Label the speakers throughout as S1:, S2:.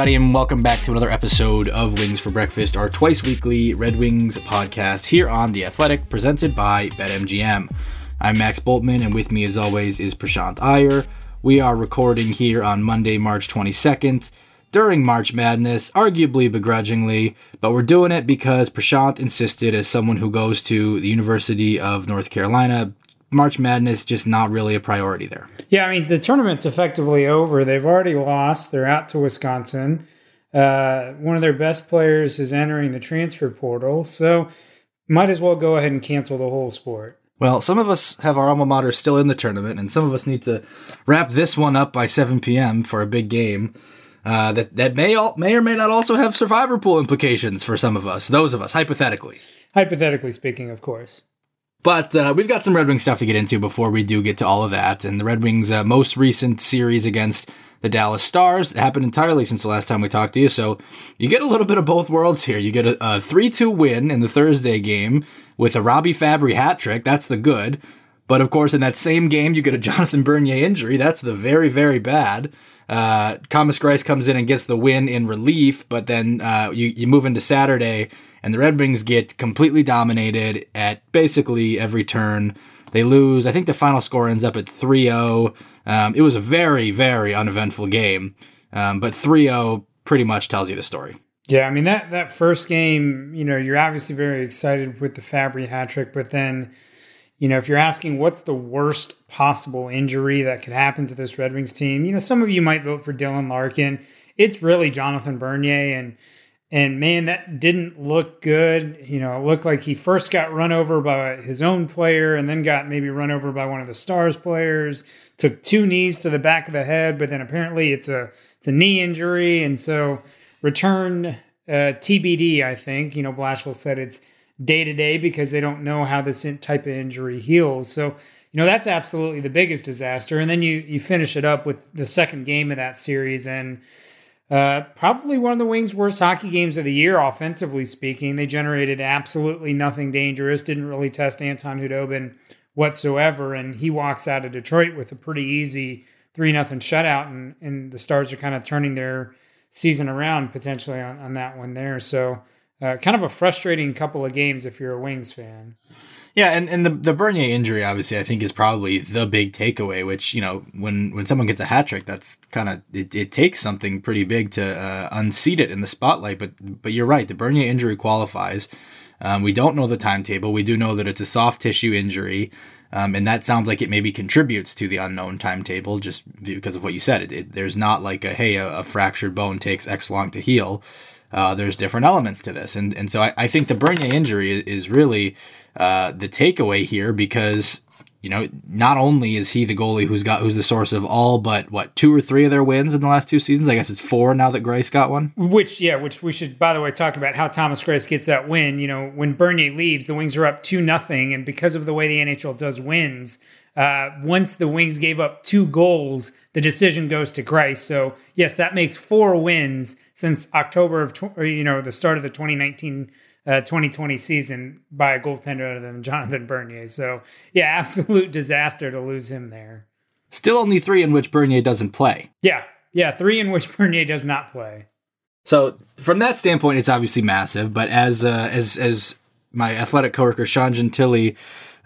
S1: Everybody, and welcome back to another episode of Wings for Breakfast, our twice weekly Red Wings podcast here on The Athletic, presented by BetMGM. I'm Max Bultman, and with me, as always, is Prashant Iyer. We are recording here on Monday, March 22nd, during March Madness, arguably begrudgingly, but we're doing it because Prashant insisted, as someone who goes to the University of North Carolina, March Madness just not really a priority there.
S2: Yeah, I mean the tournament's effectively over. They've already lost. They're out to Wisconsin. Uh, one of their best players is entering the transfer portal, so might as well go ahead and cancel the whole sport.
S1: Well, some of us have our alma mater still in the tournament, and some of us need to wrap this one up by 7 p.m. for a big game. Uh, that that may all, may or may not also have survivor pool implications for some of us. Those of us, hypothetically.
S2: Hypothetically speaking, of course.
S1: But uh, we've got some Red Wings stuff to get into before we do get to all of that. And the Red Wings' uh, most recent series against the Dallas Stars happened entirely since the last time we talked to you. So you get a little bit of both worlds here. You get a 3 2 win in the Thursday game with a Robbie Fabbri hat trick. That's the good. But of course, in that same game, you get a Jonathan Bernier injury. That's the very, very bad. Uh, Thomas Greiss comes in and gets the win in relief, but then uh, you, you move into Saturday, and the Red Wings get completely dominated at basically every turn. They lose. I think the final score ends up at 3 0. Um, it was a very, very uneventful game, um, but 3 0 pretty much tells you the story.
S2: Yeah, I mean that that first game, you know, you're obviously very excited with the Fabbri hat trick, but then you know, if you're asking what's the worst possible injury that could happen to this Red Wings team, you know, some of you might vote for Dylan Larkin. It's really Jonathan Bernier and and man, that didn't look good. You know, it looked like he first got run over by his own player and then got maybe run over by one of the Stars players. Took two knees to the back of the head, but then apparently it's a it's a knee injury, and so return uh, TBD. I think you know Blashill said it's day to day because they don't know how this type of injury heals. So, you know, that's absolutely the biggest disaster. And then you you finish it up with the second game of that series and uh, probably one of the Wings' worst hockey games of the year, offensively speaking. They generated absolutely nothing dangerous, didn't really test Anton Khudobin whatsoever, and he walks out of Detroit with a pretty easy 3 nothing shutout, and, and the Stars are kind of turning their season around potentially on, on that one there. So, uh, kind of a frustrating couple of games if you're a Wings fan.
S1: Yeah, and, and the the Bernier injury obviously I think is probably the big takeaway. Which you know when when someone gets a hat trick, that's kind of it, it takes something pretty big to uh, unseat it in the spotlight. But but you're right, the Bernier injury qualifies. Um, we don't know the timetable. We do know that it's a soft tissue injury. Um, and that sounds like it maybe contributes to the unknown timetable just because of what you said. It, it, there's not like a hey, a, a, fractured bone takes X long to heal. Uh, there's different elements to this, and and so I, I think the Bernier injury is, really uh, the takeaway here because you know not only is he the goalie who's got who's the source of all but what two or three of their wins in the last two seasons. I guess it's four now that Greiss got one.
S2: Which yeah, which we should by the way talk about how Thomas Greiss gets that win. You know when Bernier leaves, the Wings are up two nothing, and because of the way the NHL does wins. Uh, once the Wings gave up two goals, the decision goes to Greiss. So yes, that makes four wins since October of tw- or, you know the start of the 2019 uh, 2020 season by a goaltender other than Jonathan Bernier. So yeah, absolute disaster to lose him there.
S1: Still only three in which Bernier doesn't play.
S2: Yeah, yeah, three in which Bernier does not play.
S1: So from that standpoint, it's obviously massive. But as uh, as as my athletic coworker Sean Gentille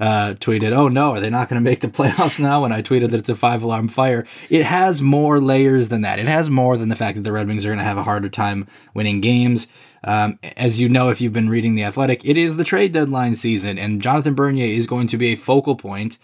S1: uh, tweeted, "Oh no, are they not going to make the playoffs now?" And I tweeted that it's a five alarm fire. It has more layers than that. It has more than the fact that the Red Wings are going to have a harder time winning games. Um, as you know, if you've been reading the Athletic, it is the trade deadline season, and Jonathan Bernier is going to be a focal point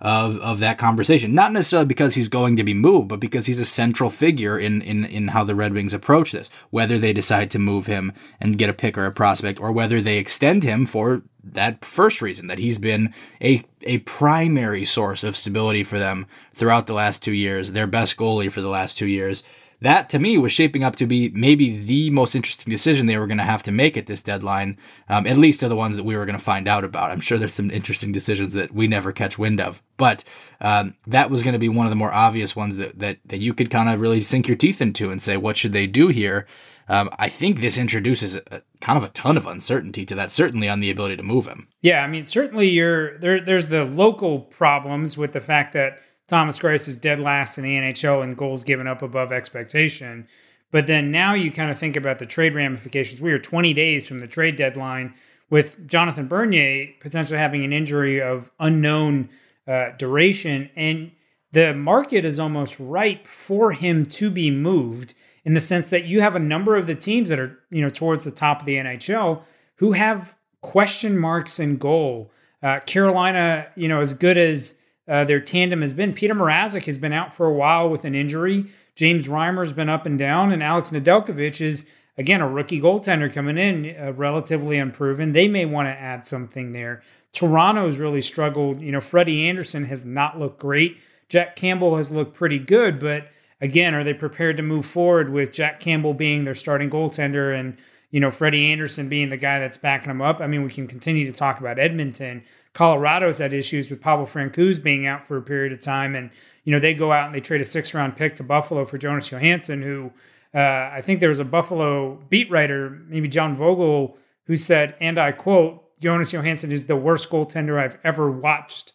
S1: of of that conversation. Not necessarily because he's going to be moved, but because he's a central figure in in in how the Red Wings approach this. Whether they decide to move him and get a pick or a prospect, or whether they extend him for that first reason that he's been a a primary source of stability for them throughout the last two years, their best goalie for the last two years that to me was shaping up to be maybe the most interesting decision they were going to have to make at this deadline, um, at least are the ones that we were going to find out about. I'm sure there's some interesting decisions that we never catch wind of, but um, that was going to be one of the more obvious ones that, that, that you could kind of really sink your teeth into and say, what should they do here? Um, I think this introduces a, kind of a ton of uncertainty to that, certainly on the ability to move him.
S2: Yeah, I mean, certainly you're there. There's the local problems with the fact that Thomas Greiss is dead last in the NHL in goals given up above expectation. But then now you kind of think about the trade ramifications. We are 20 days from the trade deadline with Jonathan Bernier potentially having an injury of unknown uh, duration. And the market is almost ripe for him to be moved in the sense that you have a number of the teams that are, you know, towards the top of the NHL who have question marks in goal. Uh, Carolina, you know, as good as uh, their tandem has been. Petr Mrazek has been out for a while with an injury. James Reimer's been up and down, and Alex Nedeljkovic is again a rookie goaltender coming in, uh, relatively unproven. They may want to add something there. Toronto's really struggled. You know, Freddie Andersen has not looked great. Jack Campbell has looked pretty good, but again, are they prepared to move forward with Jack Campbell being their starting goaltender and you know Freddie Andersen being the guy that's backing them up? I mean, we can continue to talk about Edmonton Colorado's had issues with Pavel Francouz being out for a period of time, and you know they go out and they trade a six round pick to Buffalo for Jonas Johansson, who uh, I think there was a Buffalo beat writer, maybe John Vogl, who said, and I quote, Jonas Johansson is the worst goaltender I've ever watched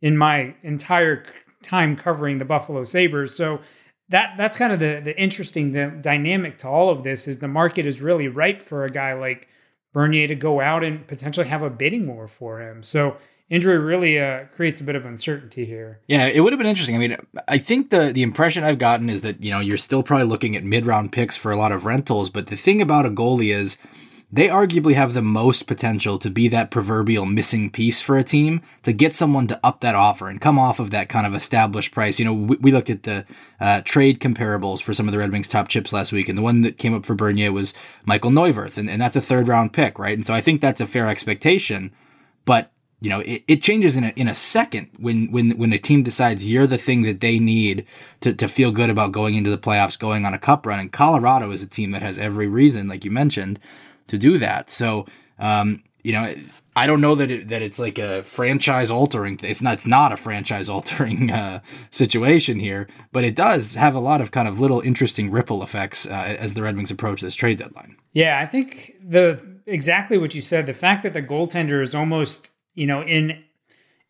S2: in my entire time covering the Buffalo Sabres. So that that's kind of the the interesting the dynamic to all of this is the market is really ripe for a guy like Bernier to go out and potentially have a bidding war for him. So injury really uh, creates a bit of uncertainty here.
S1: Yeah, it would have been interesting. I mean, I think the the impression I've gotten is that you know you're still probably looking at mid round picks for a lot of rentals, but the thing about a goalie is they arguably have the most potential to be that proverbial missing piece for a team to get someone to up that offer and come off of that kind of established price. You know, we, we looked at the uh, trade comparables for some of the Red Wings top chips last week, and the one that came up for Bernier was Michael Neuvirth, and, and that's a third round pick, right? And so I think that's a fair expectation, but you know, it, it changes in a, in a second when, when, when a team decides you're the thing that they need to, to feel good about going into the playoffs, going on a cup run. And Colorado is a team that has every reason, like you mentioned, to do that. So, um, you know, I don't know that it, that it's like a franchise altering. It's not. It's not a franchise altering uh, situation here, but it does have a lot of kind of little interesting ripple effects uh, as the Red Wings approach this trade deadline.
S2: Yeah, I think the exactly what you said. The fact that the goaltender is almost you know in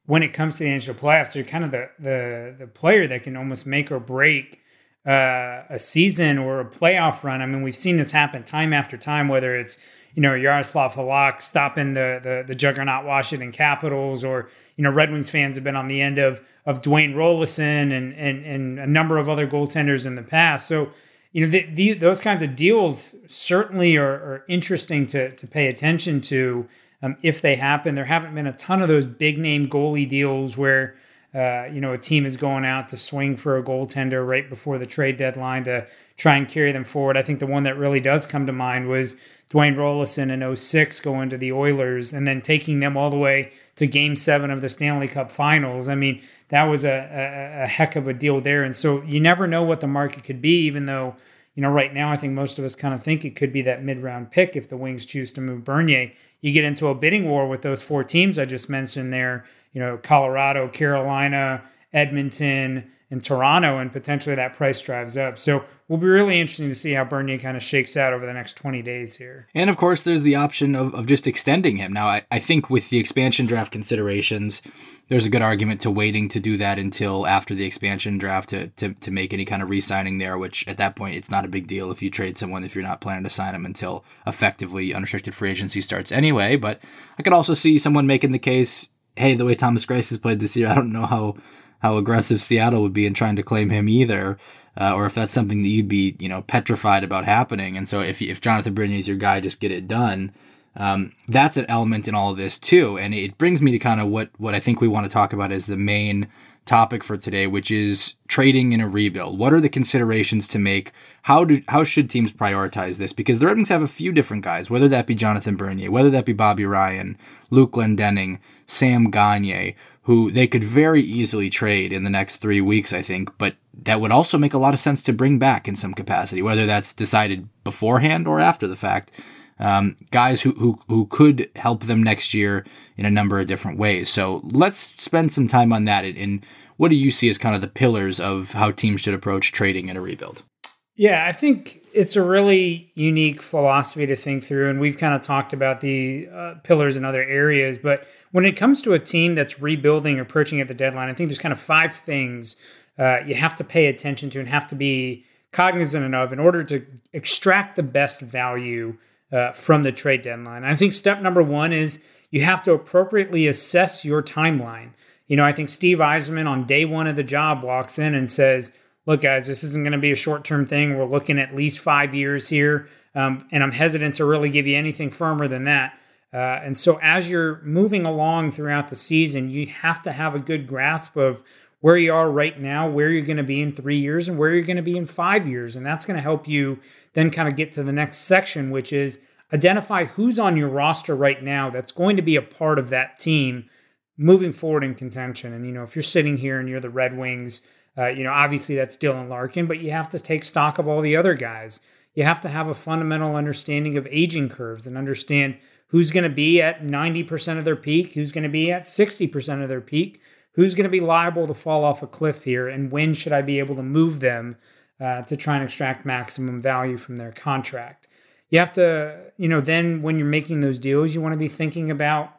S2: when it comes to the NHL playoffs, you're kind of the the the player that can almost make or break uh, a season or a playoff run. I mean, we've seen this happen time after time, whether it's you know Jaroslav Halak stopping the, the the juggernaut Washington Capitals, or you know Red Wings fans have been on the end of of Dwayne Roloson and and and a number of other goaltenders in the past. So you know the, the, those kinds of deals certainly are, are interesting to to pay attention to um, if they happen. There haven't been a ton of those big name goalie deals where uh, you know, a team is going out to swing for a goaltender right before the trade deadline to try and carry them forward. I think the one that really does come to mind was Dwayne Roloson in 06 going to the Oilers and then taking them all the way to game seven of the Stanley Cup finals. I mean, that was a, a, a heck of a deal there. And so you never know what the market could be, even though, you know, right now I think most of us kind of think it could be that mid round pick if the Wings choose to move Bernier. You get into a bidding war with those four teams I just mentioned there you know, Colorado, Carolina, Edmonton and Toronto, and potentially that price drives up. So we'll be really interesting to see how Bernier kind of shakes out over the next 20 days here.
S1: And of course, there's the option of, of just extending him. Now, I, I think with the expansion draft considerations, there's a good argument to waiting to do that until after the expansion draft to, to, to make any kind of re signing there, which at that point, it's not a big deal if you trade someone if you're not planning to sign them until effectively unrestricted free agency starts anyway. But I could also see someone making the case hey, the way Thomas Greiss has played this year, I don't know how how aggressive Seattle would be in trying to claim him either uh, or if that's something that you'd be, you know, petrified about happening. And so if if Jonathan Bernier is your guy, just get it done. Um, that's an element in all of this too, and it brings me to kind of what what I think we want to talk about is the main topic for today, which is trading in a rebuild. What are the considerations to make? How do how should teams prioritize this? Because the Red Wings have a few different guys, whether that be Jonathan Bernier, whether that be Bobby Ryan, Luke Glendening, Sam Gagne, who they could very easily trade in the next three weeks, I think, but that would also make a lot of sense to bring back in some capacity, whether that's decided beforehand or after the fact. Um, guys who, who who could help them next year in a number of different ways. So let's spend some time on that. And what do you see as kind of the pillars of how teams should approach trading in a rebuild?
S2: Yeah, I think it's a really unique philosophy to think through, and we've kind of talked about the uh, pillars in other areas. But when it comes to a team that's rebuilding, approaching at the deadline, I think there's kind of five things uh, you have to pay attention to and have to be cognizant of in order to extract the best value uh, from the trade deadline. I think step number one is you have to appropriately assess your timeline. You know, I think Steve Yzerman on day one of the job walks in and says, Look, guys, this isn't going to be a short term thing. We're looking at least five years here. Um, and I'm hesitant to really give you anything firmer than that. Uh, and so, as you're moving along throughout the season, you have to have a good grasp of where you are right now, where you're going to be in three years, and where you're going to be in five years. And that's going to help you then kind of get to the next section, which is identify who's on your roster right now that's going to be a part of that team moving forward in contention. And, you know, if you're sitting here and you're the Red Wings, uh, you know, obviously that's Dylan Larkin, but you have to take stock of all the other guys. You have to have a fundamental understanding of aging curves and understand who's going to be at 90% of their peak, who's going to be at 60% of their peak, who's going to be liable to fall off a cliff here, and when should I be able to move them uh, to try and extract maximum value from their contract? You have to, you know, then when you're making those deals, you want to be thinking about,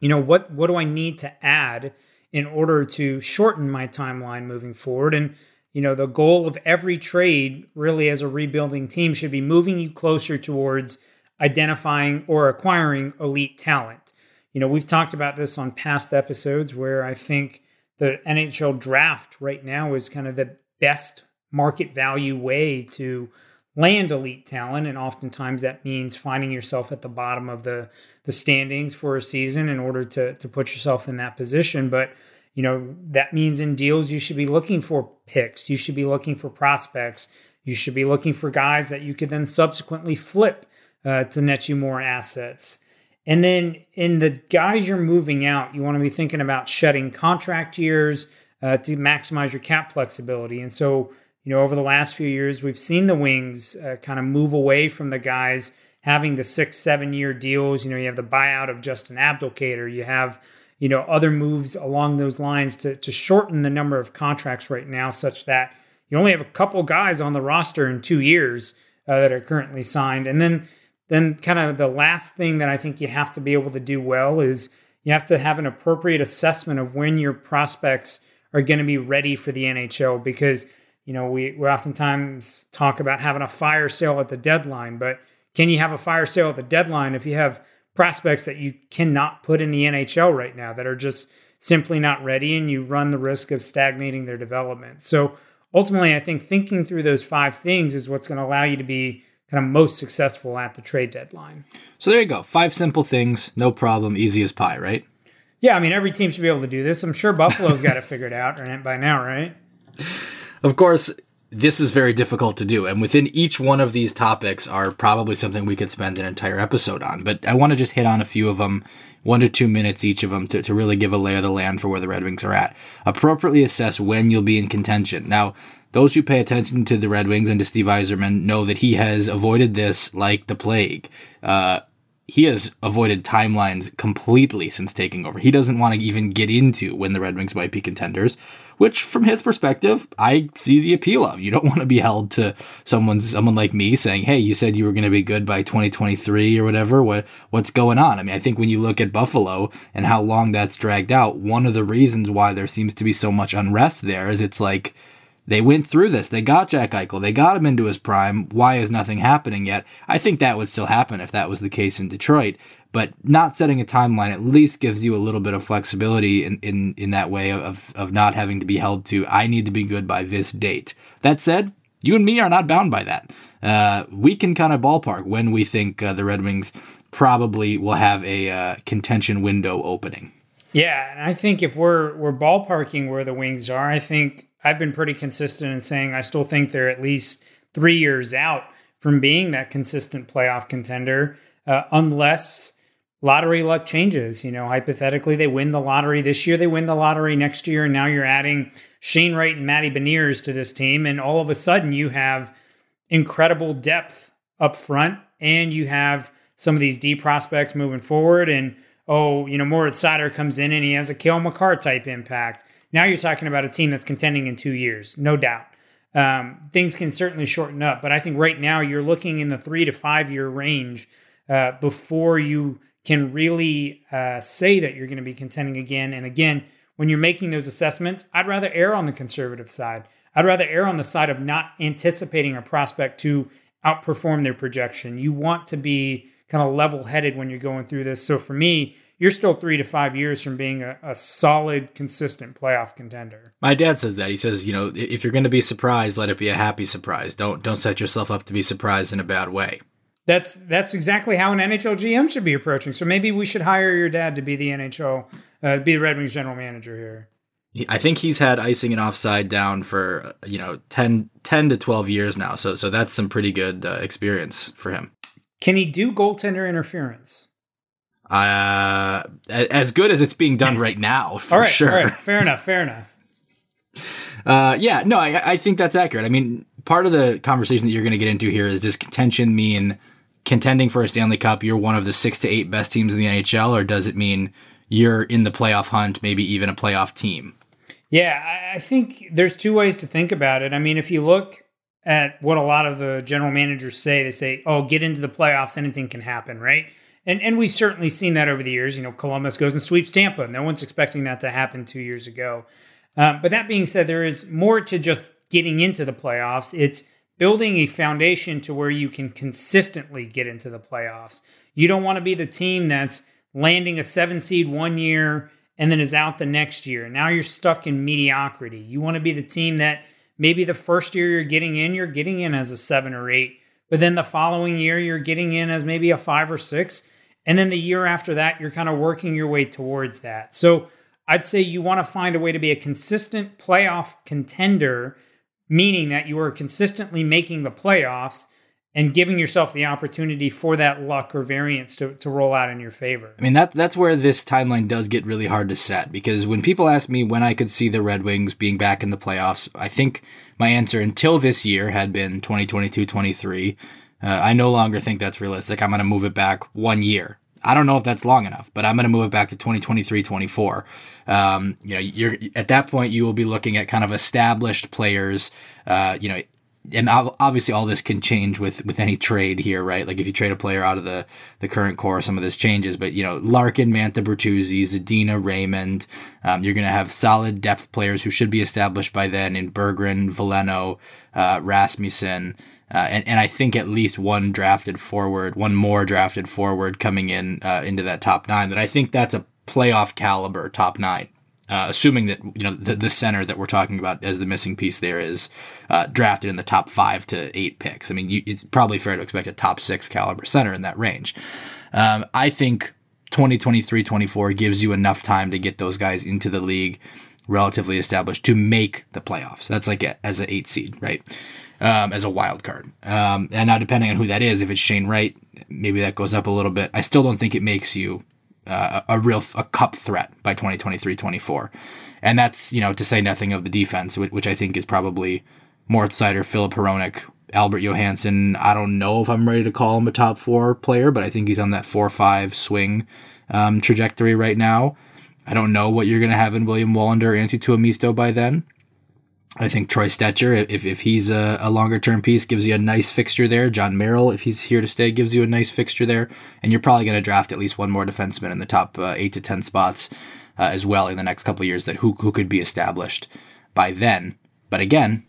S2: you know, what what do I need to add in order to shorten my timeline moving forward? And you know, the goal of every trade, really, as a rebuilding team, should be moving you closer towards identifying or acquiring elite talent you know, we've talked about this on past episodes where I think the NHL draft right now is kind of the best market value way to land elite talent and oftentimes that means finding yourself at the bottom of the the standings for a season in order to to put yourself in that position but you know that means in deals you should be looking for picks you should be looking for prospects you should be looking for guys that you could then subsequently flip uh, to net you more assets and then in the guys you're moving out, you want to be thinking about shedding contract years uh, to maximize your cap flexibility. And so, you know, over the last few years, we've seen the Wings uh, kind of move away from the guys having the six, seven year deals. You know, you have the buyout of Justin Abdelkader. You have, you know, other moves along those lines to, to shorten the number of contracts right now, such that you only have a couple guys on the roster in two years uh, that are currently signed. And then, then kind of the last thing that I think you have to be able to do well is you have to have an appropriate assessment of when your prospects are going to be ready for the NHL because you know we we oftentimes talk about having a fire sale at the deadline, but can you have a fire sale at the deadline if you have prospects that you cannot put in the NHL right now that are just simply not ready and you run the risk of stagnating their development. So ultimately I think thinking through those five things is what's going to allow you to be kind of most successful at the trade deadline.
S1: So there you go. Five simple things, no problem, easy as pie, right?
S2: Yeah, I mean every team should be able to do this. I'm sure Buffalo's got it figured out by now, right?
S1: Of course, this is very difficult to do, and within each one of these topics are probably something we could spend an entire episode on. But I want to just hit on a few of them, one to two minutes each of them, to, to really give a lay of the land for where the Red Wings are at. Appropriately assess when you'll be in contention. Now, those who pay attention to the Red Wings and to Steve Yzerman know that he has avoided this like the plague. Uh, he has avoided timelines completely since taking over. He doesn't want to even get into when the Red Wings might be contenders, which from his perspective, I see the appeal of. You don't want to be held to someone someone like me saying, "Hey, you said you were going to be good by 2023 or whatever. What what's going on?" I mean, I think when you look at Buffalo and how long that's dragged out, one of the reasons why there seems to be so much unrest there is it's like they went through this. They got Jack Eichel. They got him into his prime. Why is nothing happening yet? I think that would still happen if that was the case in Detroit. But not setting a timeline at least gives you a little bit of flexibility in, in, in that way of, of not having to be held to, I need to be good by this date. That said, you and me are not bound by that. Uh, we can kind of ballpark when we think uh, the Red Wings probably will have a uh, contention window opening.
S2: Yeah, and I think if we're we're ballparking where the Wings are, I think I've been pretty consistent in saying I still think they're at least three years out from being that consistent playoff contender, uh, unless lottery luck changes. You know, hypothetically, they win the lottery this year, they win the lottery next year, and now you're adding Shane Wright and Matty Beniers to this team, and all of a sudden you have incredible depth up front, and you have some of these D prospects moving forward, and oh, you know, Moritz Seider comes in and he has a Cale Makar type impact. Now you're talking about a team that's contending in two years, no doubt. Um, things can certainly shorten up, but I think right now you're looking in the three to five year range uh, before you can really uh, say that you're going to be contending again. And again, when you're making those assessments, I'd rather err on the conservative side. I'd rather err on the side of not anticipating a prospect to outperform their projection. You want to be kind of level headed when you're going through this. So for me, you're still three to five years from being a, a, solid, consistent playoff contender.
S1: My dad says that. He says, you know, if you're going to be surprised, let it be a happy surprise. Don't don't set yourself up to be surprised in a bad way.
S2: That's that's exactly how an NHL GM should be approaching. So maybe we should hire your dad to be the NHL, uh, be the Red Wings general manager here.
S1: I think he's had icing and offside down for you know 10, 10 to twelve years now. So so that's some pretty good uh, experience for him.
S2: Can he do goaltender interference?
S1: Uh, as good as it's being done right now, for all right, sure. All right,
S2: fair enough. Fair enough.
S1: Uh, yeah, no, I, I think that's accurate. I mean, part of the conversation that you're going to get into here is does contention mean contending for a Stanley Cup? You're one of the six to eight best teams in the NHL, or does it mean you're in the playoff hunt, maybe even a playoff team?
S2: Yeah, I think there's two ways to think about it. I mean, if you look at what a lot of the general managers say, they say, "Oh, get into the playoffs, anything can happen," right? And and we've certainly seen that over the years. You know, Columbus goes and sweeps Tampa. No one's expecting that to happen two years ago. Um, but that being said, there is more to just getting into the playoffs. It's building a foundation to where you can consistently get into the playoffs. You don't want to be the team that's landing a seven seed one year and then is out the next year. Now you're stuck in mediocrity. You want to be the team that maybe the first year you're getting in, you're getting in as a seven or eight, but then the following year you're getting in as maybe a five or six and then the year after that, you're kind of working your way towards that. So I'd say you want to find a way to be a consistent playoff contender, meaning that you are consistently making the playoffs and giving yourself the opportunity for that luck or variance to, to roll out in your favor.
S1: I mean that that's where this timeline does get really hard to set because when people ask me when I could see the Red Wings being back in the playoffs, I think my answer until this year had been 2022-23 uh, I no longer think that's realistic. I'm going to move it back one year. I don't know if that's long enough, but I'm going to move it back to 2023, 24. Um, you know, you're at that point, you will be looking at kind of established players, uh, you know, and obviously all this can change with with any trade here, right? Like if you trade a player out of the the current core, some of this changes. But you know, Larkin, Mantha, Bertuzzi, Zadina, Raymond, um, you're going to have solid depth players who should be established by then in Berggren, Veleno, uh, Rasmussen. Uh, and, and I think at least one drafted forward, one more drafted forward coming in uh, into that top nine. That I think that's a playoff caliber top nine. Uh, assuming that you know the, the center that we're talking about as the missing piece there is uh, drafted in the top five to eight picks. I mean, you, it's probably fair to expect a top six caliber center in that range. Um, I think 2023-24 gives you enough time to get those guys into the league relatively established to make the playoffs. That's like a, as an eight seed, right? Um, as a wild card. Um, and now, depending on who that is, if it's Shane Wright, maybe that goes up a little bit. I still don't think it makes you uh, a real a cup threat by 2023-24. And that's, you know, to say nothing of the defense, which, which I think is probably Moritz Seider, Filip Hronek, Albert Johansson, I don't know if I'm ready to call him a top four player, but I think he's on that four five swing um, trajectory right now. I don't know what you're going to have in William Wallinder, Antti Tuomisto by then. I think Troy Stecher, if, if he's a, a longer term piece, gives you a nice fixture there. Jon Merrill, if he's here to stay, gives you a nice fixture there. And you're probably going to draft at least one more defenseman in the top uh, eight to 10 spots uh, as well in the next couple years that who, who could be established by then. But again,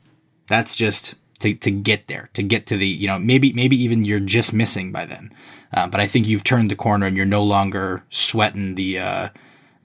S1: that's just to, to get there, to get to the, you know, maybe, maybe even you're just missing by then. Uh, but I think you've turned the corner and you're no longer sweating the, uh,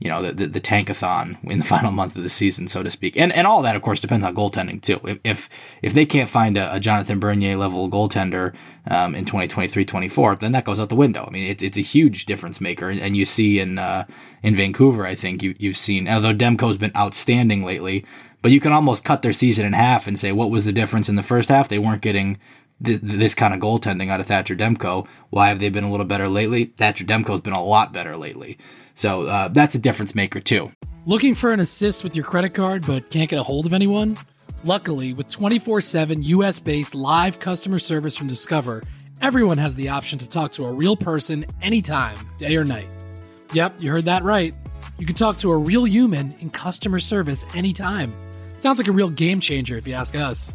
S1: you know the, the, the tankathon in the final month of the season, so to speak. And and all that, of course, depends on goaltending too. If if, if they can't find a, a Jonathan Bernier level goaltender um, in 2023-24, then that goes out the window. I mean, it's it's a huge difference maker, and you see in uh, in Vancouver, I think you you've seen although Demko's been outstanding lately, but you can almost cut their season in half and say what was the difference in the first half? They weren't getting this kind of goaltending out of Thatcher Demko. Why have they been a little better lately? Thatcher Demko's been a lot better lately. So uh, that's a difference maker too.
S3: Looking for an assist with your credit card but can't get a hold of anyone? Luckily, with 24 7 US based live customer service from Discover, everyone has the option to talk to a real person anytime, day or night. Yep, you heard that right. You can talk to a real human in customer service anytime. Sounds like a real game changer if you ask us.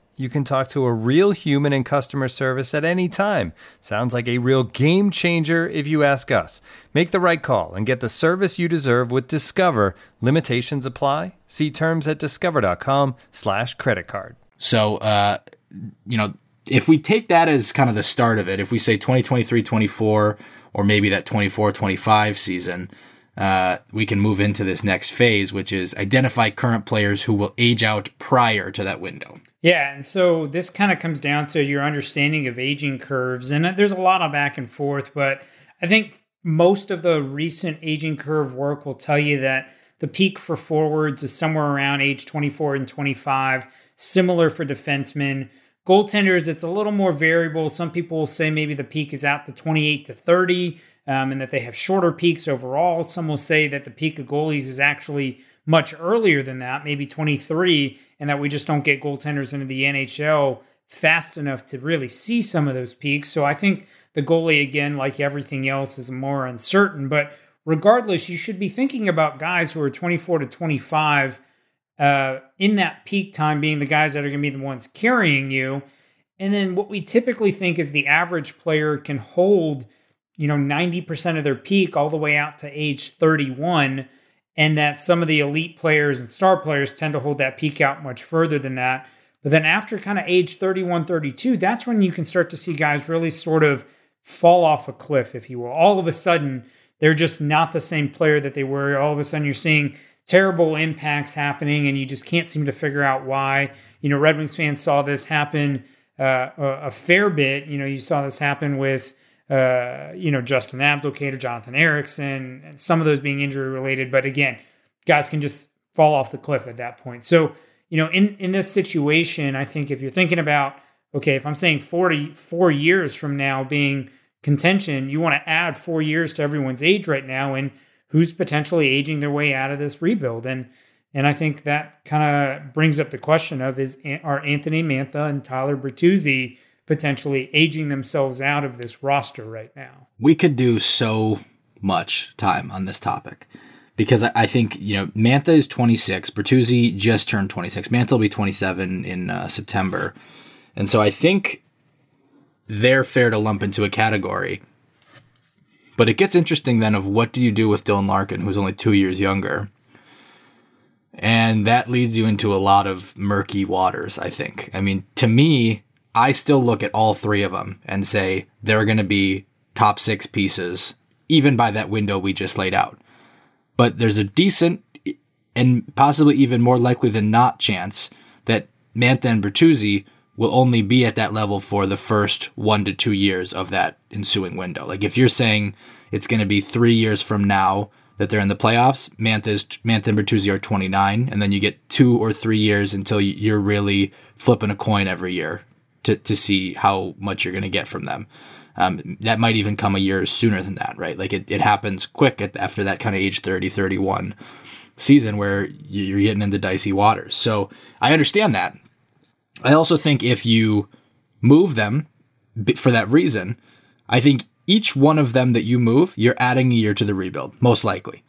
S4: you can talk to a real human in customer service at any time. Sounds like a real game changer if you ask us. Make the right call and get the service you deserve with Discover. Limitations apply. See terms at discover.com/slash credit card.
S1: So, uh, you know, if we take that as kind of the start of it, if we say 2023 24 or maybe that 24 25 season, uh, we can move into this next phase, which is identify current players who will age out prior to that window.
S2: Yeah, and so this kind of comes down to your understanding of aging curves, and there's a lot of back and forth, but I think most of the recent aging curve work will tell you that the peak for forwards is somewhere around age 24 and 25, similar for defensemen. Goaltenders, it's a little more variable. Some people will say maybe the peak is out to 28 to 30, um, and that they have shorter peaks overall. Some will say that the peak of goalies is actually much earlier than that, maybe 23, and that we just don't get goaltenders into the NHL fast enough to really see some of those peaks. So I think the goalie, again, like everything else, is more uncertain. But regardless, you should be thinking about guys who are 24 to 25 uh, in that peak time being the guys that are going to be the ones carrying you. And then what we typically think is the average player can hold, you know, 90% of their peak all the way out to age 31 and that some of the elite players and star players tend to hold that peak out much further than that. But then after kind of age 31, 32, that's when you can start to see guys really sort of fall off a cliff, if you will. All of a sudden, they're just not the same player that they were. All of a sudden, you're seeing terrible impacts happening, and you just can't seem to figure out why. You know, Red Wings fans saw this happen uh, a, fair bit. You know, you saw this happen with uh, you know, Justin Abdelkader, Jonathan Ericsson, and some of those being injury related. But again, guys can just fall off the cliff at that point. So, you know, in, in this situation, I think if you're thinking about, okay, if I'm saying 44 years from now being contention, you want to add four years to everyone's age right now and who's potentially aging their way out of this rebuild. And and I think that kind of brings up the question of is are Anthony Mantha and Tyler Bertuzzi potentially aging themselves out of this roster right now.
S1: We could do so much time on this topic because I, think, you know, Mantha is 26. Bertuzzi just turned 26. Mantha will be 27 in uh, September. And so I think they're fair to lump into a category. But it gets interesting then of what do you do with Dylan Larkin, who's only two years younger? And that leads you into a lot of murky waters, I think. I mean, to me, I still look at all three of them and say they're going to be top six pieces, even by that window we just laid out. But there's a decent and possibly even more likely than not chance that Mantha and Bertuzzi will only be at that level for the first one to two years of that ensuing window. Like if you're saying it's going to be three years from now that they're in the playoffs, Mantha's Mantha and Bertuzzi are 29, and then you get two or three years until you're really flipping a coin every year to to see how much you're going to get from them. Um, that might even come a year sooner than that, right? Like it, it happens quick at, after that kind of age 30, 31 season where you're getting into dicey waters. So I understand that. I also think if you move them for that reason, I think each one of them that you move, you're adding a year to the rebuild, most likely.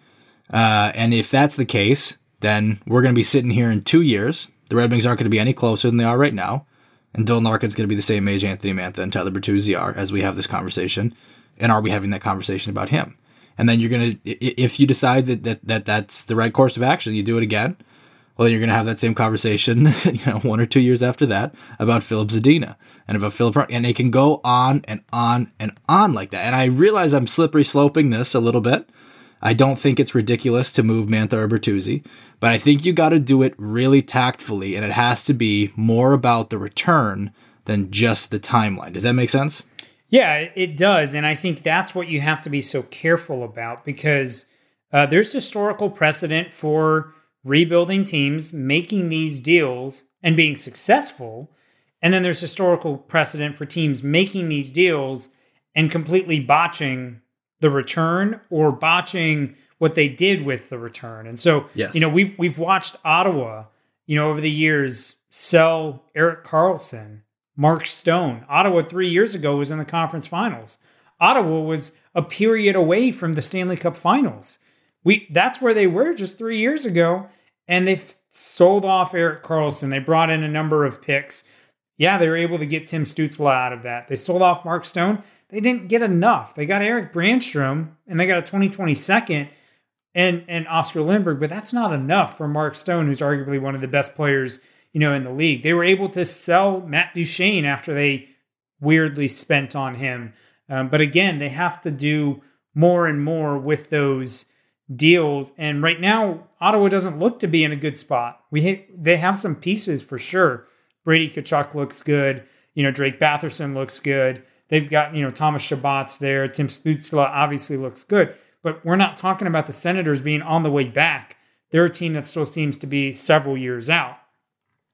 S1: Uh, and if that's the case, then we're going to be sitting here in two years. The Red Wings aren't going to be any closer than they are right now. And Dylan Larkin's going to be the same age Anthony Mantha and Tyler Bertuzzi are as we have this conversation. And are we having that conversation about him? And then you're going to, if you decide that, that, that that's the right course of action, you do it again well, you're going to have that same conversation, you know, one or two years after that about Filip Zadina and about Philip, and it can go on and on and on like that. And I realize I'm slippery sloping this a little bit. I don't think it's ridiculous to move Mantha or Bertuzzi, but I think you got to do it really tactfully, and it has to be more about the return than just the timeline. Does that make sense?
S2: Yeah, it does, and I think that's what you have to be so careful about because uh, there's historical precedent for rebuilding teams, making these deals and being successful. And then there's historical precedent for teams making these deals and completely botching the return or botching what they did with the return. And so, yes. you know, we've we've watched Ottawa, you know, over the years sell Erik Karlsson, Mark Stone. Ottawa 3 years ago was in the conference finals. Ottawa was a period away from the Stanley Cup finals. We that's where they were just three years ago, and they've sold off Erik Karlsson. They brought in a number of picks. Yeah, they were able to get Tim Stützle out of that. They sold off Mark Stone. They didn't get enough. They got Erik Brannstrom and they got a 2020 second and and Oscar Lindberg, but that's not enough for Mark Stone, who's arguably one of the best players, you know, in the league. They were able to sell Matt Duchene after they weirdly spent on him. Um, but again, they have to do more and more with those deals. And right now, Ottawa doesn't look to be in a good spot. We ha- they have some pieces for sure. Brady Tkachuk looks good. You know, Drake Batherson looks good. They've got you know Thomas Chabot's there. Tim Stützle obviously looks good. But we're not talking about the Senators being on the way back. They're a team that still seems to be several years out.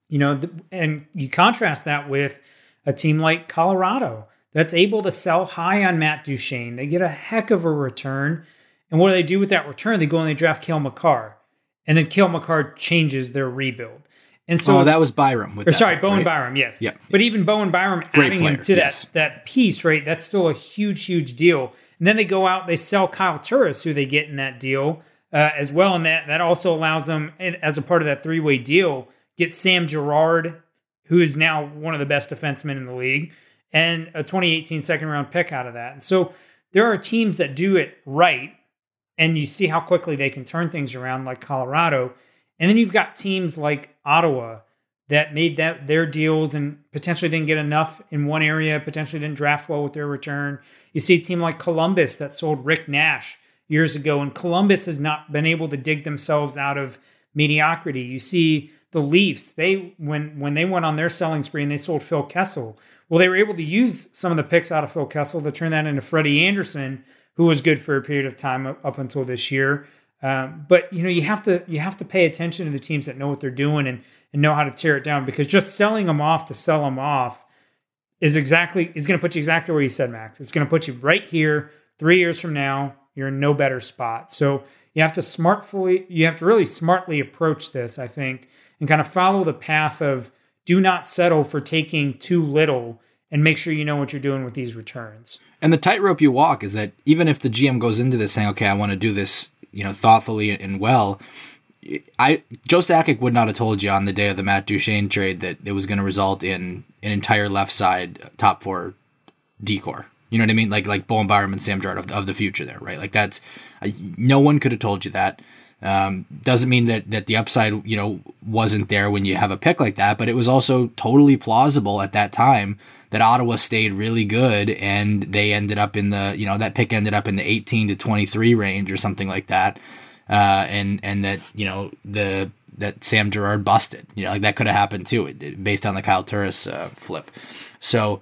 S2: You know, and you contrast that with a team like Colorado that's able to sell high on Matt Duchene. They get a heck of a return and what do they do with that return? They go and they draft Cale Makar. And then Cale Makar changes their rebuild. And so
S1: oh, that was Byram.
S2: or
S1: that,
S2: sorry, Bowen right? Byram, yes.
S1: Yeah.
S2: But even Bowen Byram Great adding player, him to yes. that that piece, right? That's still a huge, huge deal. And then they go out, they sell Kyle Turris, who they get in that deal uh, as well. And that that also allows them, as a part of that three way deal, get Sam Girard, who is now one of the best defensemen in the league, and a 2018 second round pick out of that. And so there are teams that do it right and you see how quickly they can turn things around like Colorado. And then you've got teams like Ottawa that made that their deals and potentially didn't get enough in one area, potentially didn't draft well with their return. You see a team like Columbus that sold Rick Nash years ago, and Columbus has not been able to dig themselves out of mediocrity. You see the Leafs, they when when they went on their selling spree and they sold Phil Kessel. Well, they were able to use some of the picks out of Phil Kessel to turn that into Freddie Andersen, who was good for a period of time up until this year. Um, but you know you have to you have to pay attention to the teams that know what they're doing and and know how to tear it down because just selling them off to sell them off is exactly is going to put you exactly where you said Max. It's going to put you right here. Three years from now, you're in no better spot. So you have to smartfully you have to really smartly approach this, I think, and kind of follow the path of do not settle for taking too little and make sure you know what you're doing with these returns.
S1: And the tightrope you walk is that even if the GM goes into this saying, "Okay, I want to do this, you know, thoughtfully and well," I Joe Sakic would not have told you on the day of the Matt Duchene trade that it was going to result in an entire left side top four decor. You know what I mean? Like like Bowen Byram and Sam Girard of, of the future there, right? Like that's no one could have told you that. Um, doesn't mean that that the upside you know wasn't there when you have a pick like that, but it was also totally plausible at that time that Ottawa stayed really good and they ended up in the you know that pick ended up in the 18 to 23 range or something like that, uh, and and that you know the that Sam Girard busted. You know, like that could have happened too, based on the Kyle Turris uh, flip. So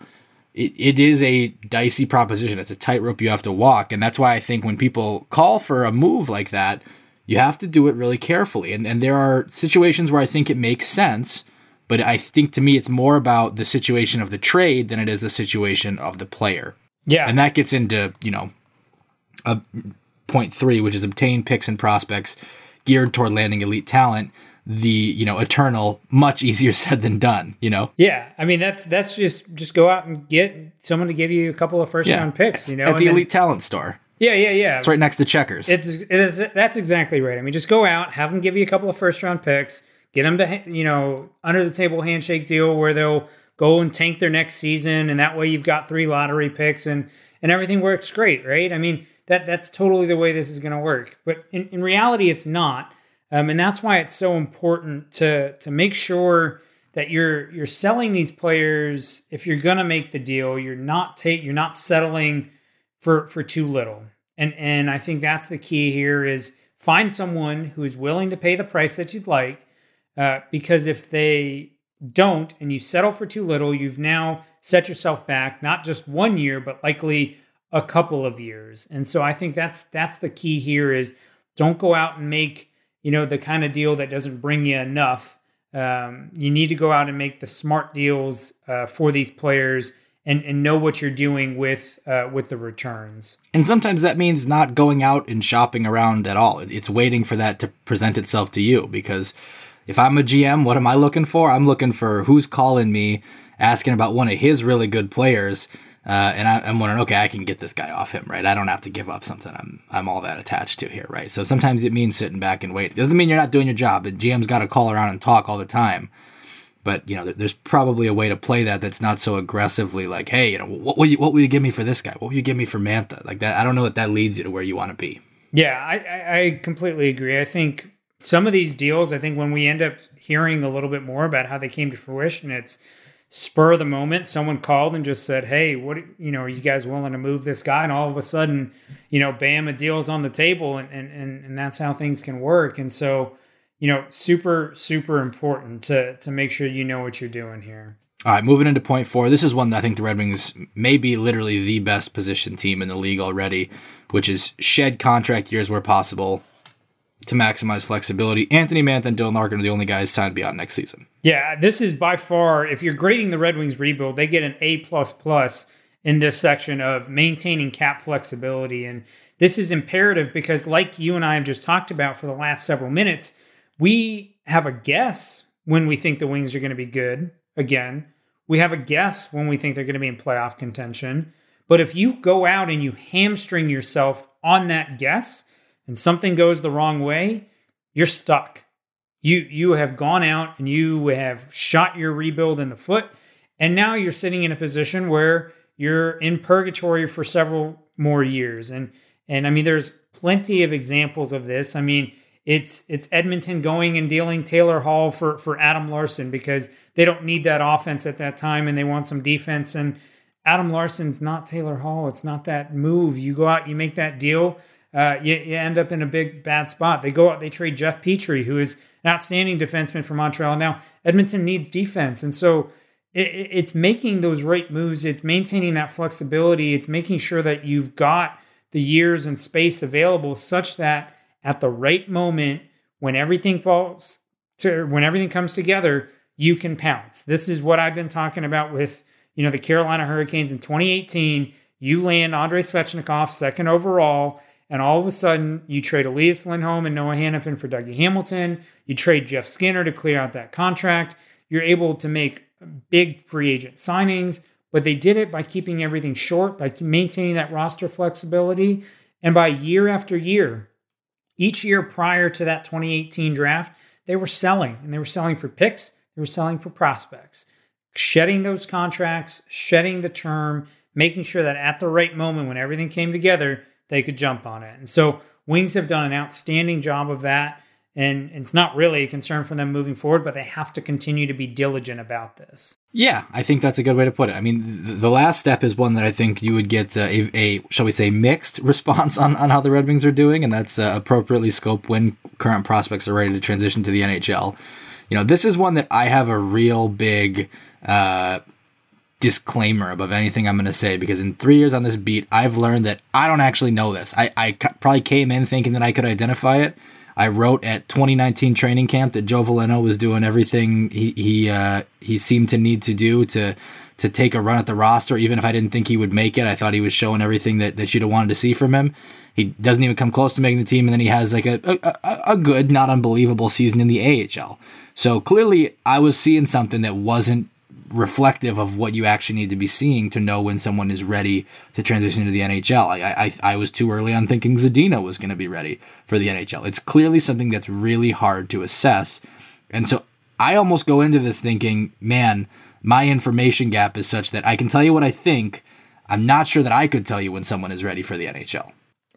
S1: it, it is a dicey proposition. It's a tightrope you have to walk, and that's why I think when people call for a move like that, you have to do it really carefully. And and there are situations where I think it makes sense, but I think to me it's more about the situation of the trade than it is the situation of the player.
S2: Yeah,
S1: and that gets into you know a point three, which is obtain picks and prospects geared toward landing elite talent the you know eternal much easier said than done you know
S2: yeah i mean that's that's just just go out and get someone to give you a couple of first yeah. round picks you know
S1: at the elite talent store
S2: yeah yeah yeah.
S1: It's right next to checkers.
S2: It's it is that's exactly right. I mean just go out have them give you a couple of first round picks get them to you know under the table handshake deal where they'll go and tank their next season and that way you've got three lottery picks and and everything works great right? I mean that that's totally the way this is going to work. But in, in reality it's not. Um, and that's why it's so important to to make sure that you're you're selling these players. If you're gonna make the deal, you're not take you're not settling for for too little. And and I think that's the key here is find someone who is willing to pay the price that you'd like. Uh, because if they don't and you settle for too little, you've now set yourself back not just one year, but likely a couple of years. And so I think that's that's the key here is don't go out and make you know, the kind of deal that doesn't bring you enough. Um, you need to go out and make the smart deals uh, for these players and, and know what you're doing with uh, with the returns.
S1: And sometimes that means not going out and shopping around at all. It's waiting for that to present itself to you because if I'm a GM, what am I looking for? I'm looking for who's calling me asking about one of his really good players uh, and I, am wondering, okay, I can get this guy off him, right? I don't have to give up something I'm I'm all that attached to here, right? So sometimes it means sitting back and wait. It doesn't mean you're not doing your job. The GM's got to call around and talk all the time, but you know, there's probably a way to play that that's not so aggressively like, hey, you know, what will you what will you give me for this guy? What will you give me for Mantha? Like that. I don't know that that leads you to where you want to be.
S2: Yeah, I, I completely agree. I think some of these deals, I think when we end up hearing a little bit more about how they came to fruition, it's spur of the moment, someone called and just said, "Hey, what you know, are you guys willing to move this guy?" And all of a sudden, you know, bam, a deal's on the table, and and and, and that's how things can work. And so, you know, super super important to to make sure you know what you're doing here.
S1: All right, moving into point four. This is one that I think the Red Wings may be literally the best position team in the league already, which is shed contract years where possible to maximize flexibility. Anthony Mantha and Dylan Larkin are the only guys signed beyond next season.
S2: Yeah, this is by far, if you're grading the Red Wings rebuild, they get an A plus plus in this section of maintaining cap flexibility. And this is imperative because, like you and I have just talked about for the last several minutes, we have a guess when we think the Wings are going to be good again. We have a guess when we think they're going to be in playoff contention. But if you go out and you hamstring yourself on that guess and something goes the wrong way, you're stuck you you have gone out and you have shot your rebuild in the foot and now you're sitting in a position where you're in purgatory for several more years and and I mean there's plenty of examples of this. I mean it's it's Edmonton going and dealing Taylor Hall for for Adam Larsson because they don't need that offense at that time and they want some defense and Adam Larsson's not Taylor Hall. It's not that move. You go out, you make that deal, uh, you, you end up in a big bad spot. They go out, they trade Jeff Petry, who is an outstanding defenseman for Montreal. Now, Edmonton needs defense. And so it, it's making those right moves. It's maintaining that flexibility. It's making sure that you've got the years and space available such that at the right moment, when everything falls to, when everything comes together, you can pounce. This is what I've been talking about with, you know, the Carolina Hurricanes in 2018. You land Andrei Svechnikov second overall and all of a sudden, you trade Elias Lindholm and Noah Hanifin for Dougie Hamilton. You trade Jeff Skinner to clear out that contract. You're able to make big free agent signings, but they did it by keeping everything short, by maintaining that roster flexibility. And by year after year, each year prior to that 2018 draft, they were selling and they were selling for picks, they were selling for prospects, shedding those contracts, shedding the term, making sure that at the right moment when everything came together, they could jump on it. And so Wings have done an outstanding job of that. And it's not really a concern for them moving forward, but they have to continue to be diligent about this.
S1: Yeah, I think that's a good way to put it. I mean, the, last step is one that I think you would get uh, a, a, shall we say, mixed response on, on how the Red Wings are doing, and that's uh, appropriately scoped when current prospects are ready to transition to the NHL. You know, this is one that I have a real big uh, disclaimer above anything I'm going to say because in three years on this beat, I've learned that I don't actually know this. I, I probably came in thinking that I could identify it I wrote at 2019 training camp that Joe Veleno was doing everything he he uh, he seemed to need to do to to take a run at the roster. Even if I didn't think he would make it, I thought he was showing everything that, that you'd have wanted to see from him. He doesn't even come close to making the team, and then he has like a a, a good, not unbelievable season in the AHL. So clearly, I was seeing something that wasn't reflective of what you actually need to be seeing to know when someone is ready to transition to the NHL. I, I, I was too early on thinking Zadina was going to be ready for the NHL. It's clearly something that's really hard to assess. And so I almost go into this thinking, man, my information gap is such that I can tell you what I think. I'm not sure that I could tell you when someone is ready for the NHL.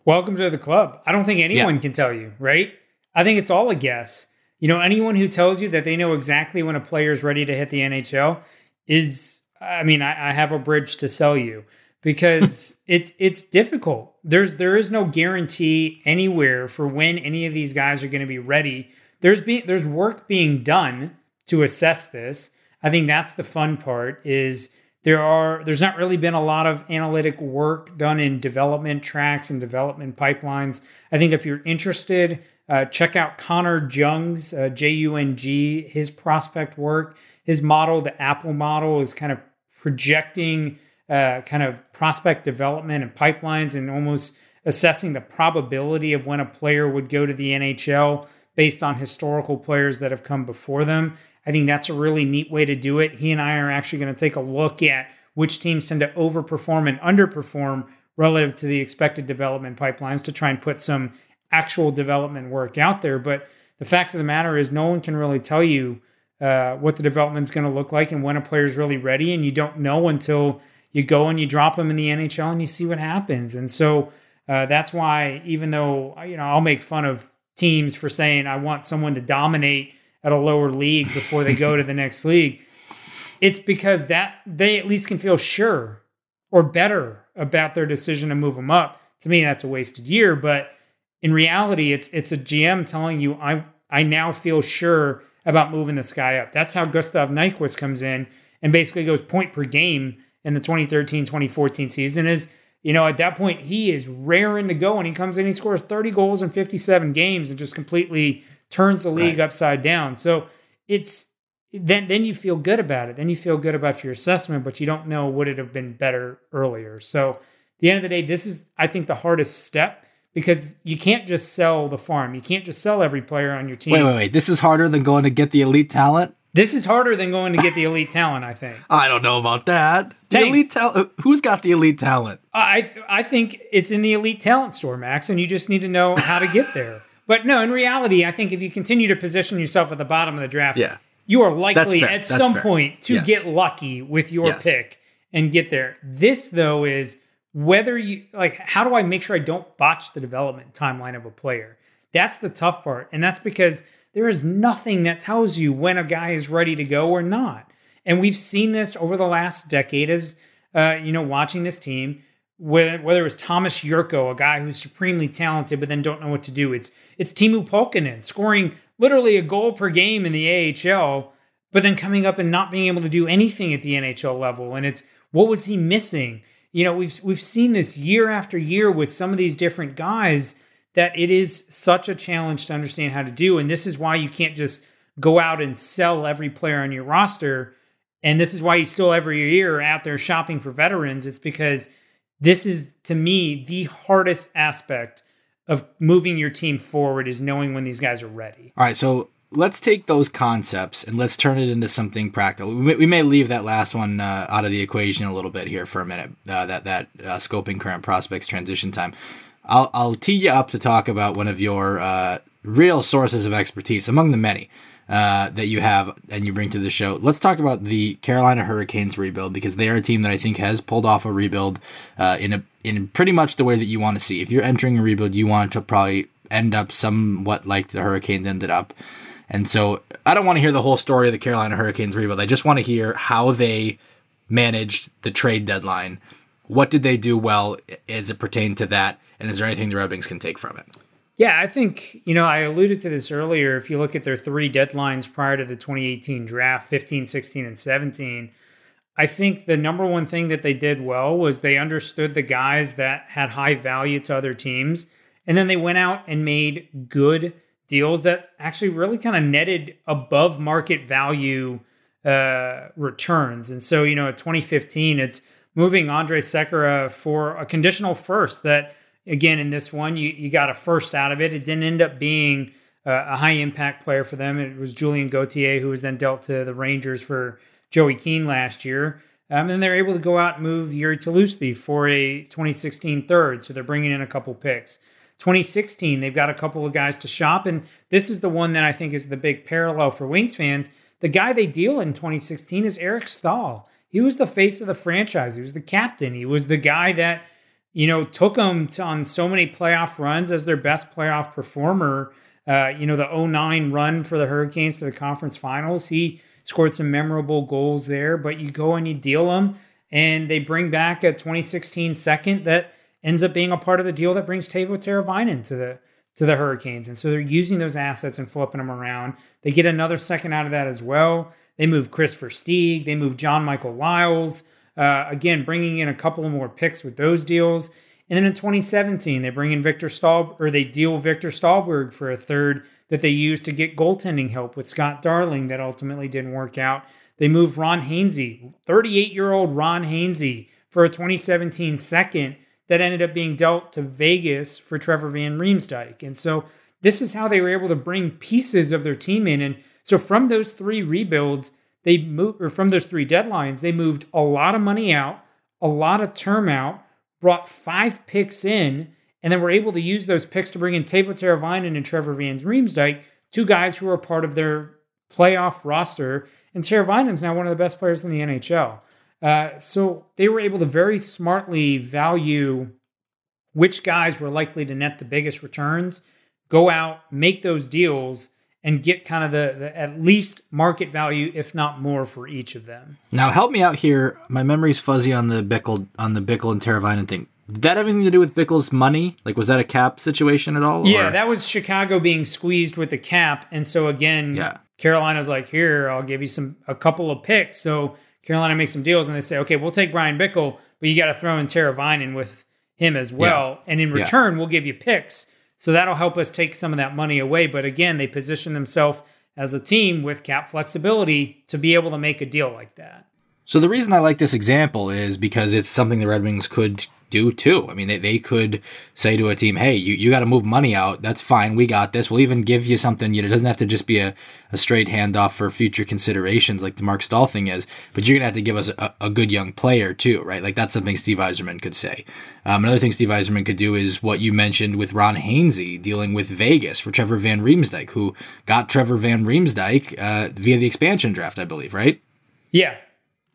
S2: Welcome to the club. I don't think anyone yeah. can tell you, right? I think it's all a guess. You know, anyone who tells you that they know exactly when a player is ready to hit the NHL, is I mean, I, I have a bridge to sell you because it's it's difficult. There's there is no guarantee anywhere for when any of these guys are going to be ready. There's being there's work being done to assess this. I think that's the fun part is there are there's not really been a lot of analytic work done in development tracks and development pipelines. I think if you're interested, uh, check out Connor Jung's uh, J U N G his prospect work his model, the Apple model, is kind of projecting uh, kind of prospect development and pipelines and almost assessing the probability of when a player would go to the NHL based on historical players that have come before them. I think that's a really neat way to do it. He and I are actually going to take a look at which teams tend to overperform and underperform relative to the expected development pipelines to try and put some actual development work out there. But the fact of the matter is, no one can really tell you uh, what the development's going to look like and when a player's really ready. And you don't know until you go and you drop them in the NHL and you see what happens. And so uh, that's why, even though you know I'll make fun of teams for saying I want someone to dominate at a lower league before they go to the next league, it's because that they at least can feel sure or better about their decision to move them up. To me, that's a wasted year, but in reality, it's it's a GM telling you I I now feel sure about moving this guy up. That's how Gustav Nyquist comes in and basically goes point per game in the 2013 2014 season. Is, you know, at that point, he is raring to go and he comes in, he scores 30 goals in 57 games and just completely turns the league right. upside down. So it's, then then you feel good about it. Then you feel good about your assessment, but you don't know would it have been better earlier. So, the end of the day, this is I think the hardest step because you can't just sell the farm. You can't just sell every player on your team.
S1: Wait, wait, wait. This is harder than going to get the elite talent.
S2: This is harder than going to get the elite talent. I think.
S1: I don't know about that. The elite talent. Who's got the elite talent?
S2: I I think it's in the elite talent store, Max, and you just need to know how to get there. but no, in reality, I think if you continue to position yourself at the bottom of the draft,
S1: yeah.
S2: you are likely at That's some fair. point to yes. get lucky with your yes. pick and get there. This though is whether you like how do I make sure I don't botch the development timeline of a player? That's the tough part. And that's because there is nothing that tells you when a guy is ready to go or not. And we've seen this over the last decade as uh, you know, watching this team, whether, it was Tomas Jurco, a guy who's supremely talented but then don't know what to do. It's it's Teemu Pulkkinen scoring literally a goal per game in the AHL, but then coming up and not being able to do anything at the NHL level. And it's what was he missing? You know we've we've seen this year after year with some of these different guys that it is such a challenge to understand how to do. And this is why you can't just go out and sell every player on your roster. And this is why you still every year are out there shopping for veterans. It's because this is to me the hardest aspect of moving your team forward is knowing when these guys are ready.
S1: All right. So let's take those concepts and let's turn it into something practical. We may, we may leave that last one uh, out of the equation a little bit here for a minute. Uh, that that uh, scoping current prospects transition time. I'll I'll tee you up to talk about one of your uh, real sources of expertise among the many. Uh, that you have and you bring to the show. Let's talk about the Carolina Hurricanes rebuild because they are a team that I think has pulled off a rebuild uh, in a in pretty much the way that you want to see. If you're entering a rebuild, you want to probably end up somewhat like the Hurricanes ended up. And so I don't want to hear the whole story of the Carolina Hurricanes rebuild. I just want to hear how they managed the trade deadline. What did they do well as it pertained to that? And is there anything the Red Wings can take from it?
S2: Yeah, I think, you know, I alluded to this earlier. If you look at their three deadlines prior to the 2018 draft 15, 16, and 17, I think the number one thing that they did well was they understood the guys that had high value to other teams. And then they went out and made good deals that actually really kind of netted above market value uh, returns. And so, you know, at 2015, it's moving Andrej Sekera for a conditional first that again, in this one, you, you got a first out of it. It didn't end up being uh, a high impact player for them. It was Julien Gauthier, who was then dealt to the Rangers for Joey Keane last year. Um, and they're able to go out and move Jiri Tlusty for a 2016 third. So they're bringing in a couple picks. 2016, they've got a couple of guys to shop. And this is the one that I think is the big parallel for Wings fans. The guy they deal in 2016 is Eric Staal. He was the face of the franchise. He was the captain. He was the guy that you know, took them to, on so many playoff runs as their best playoff performer. Uh, you know, the 09 run for the Hurricanes to the conference finals, he scored some memorable goals there, but you go and you deal them, and they bring back a 2016 second that ends up being a part of the deal that brings Teuvo Teravainen to the to the Hurricanes. And so they're using those assets and flipping them around. They get another second out of that as well. They move Kris Versteeg. They move John Michael Liles. Uh, again, bringing in a couple more picks with those deals. And then in 2017, they bring in Victor Stahl or they deal Viktor Stalberg for a third that they use to get goaltending help with Scott Darling that ultimately didn't work out. They move Ron Hainsey, 38 year old Ron Hainsey, for a 2017 second that ended up being dealt to Vegas for Trevor Van Riemsdyk. And so this is how they were able to bring pieces of their team in. And so from those three rebuilds, they moved, or from those three deadlines, they moved a lot of money out, a lot of term out, brought five picks in, and then were able to use those picks to bring in Teuvo Teravainen and Trevor Van Riemsdyk, two guys who are part of their playoff roster. And Teravainen's now one of the best players in the NHL. Uh, so they were able to very smartly value which guys were likely to net the biggest returns, go out, make those deals, and get kind of the, the, at least market value, if not more, for each of them.
S1: Now, help me out here. My memory's fuzzy on the Bickell on the Bickell and Teravainen thing. Did that have anything to do with Bickell's money? Like, was that a cap situation at all?
S2: Yeah, or? that was Chicago being squeezed with the cap, and so again, yeah. Carolina's like, here, I'll give you some a couple of picks. So Carolina makes some deals, and they say, okay, we'll take Bryan Bickell, but you got to throw in Teravainen with him as well, yeah. and in return, yeah. we'll give you picks. So that'll help us take some of that money away. But again, they position themselves as a team with cap flexibility to be able to make a deal like that.
S1: So the reason I like this example is because it's something the Red Wings could do too. I mean, they, they could say to a team, hey, you, you got to move money out. That's fine. We got this. We'll even give you something. You know, it doesn't have to just be a, a straight handoff for future considerations like the Marc Staal thing is, but you're going to have to give us a, a, good young player too, right? Like that's something Steve Yzerman could say. Um, another thing Steve Yzerman could do is what you mentioned with Ron Hainsey dealing with Vegas for Trevor Van Riemsdyk, who got Trevor Van Riemsdyk uh, via the expansion draft, I believe, right?
S2: Yeah,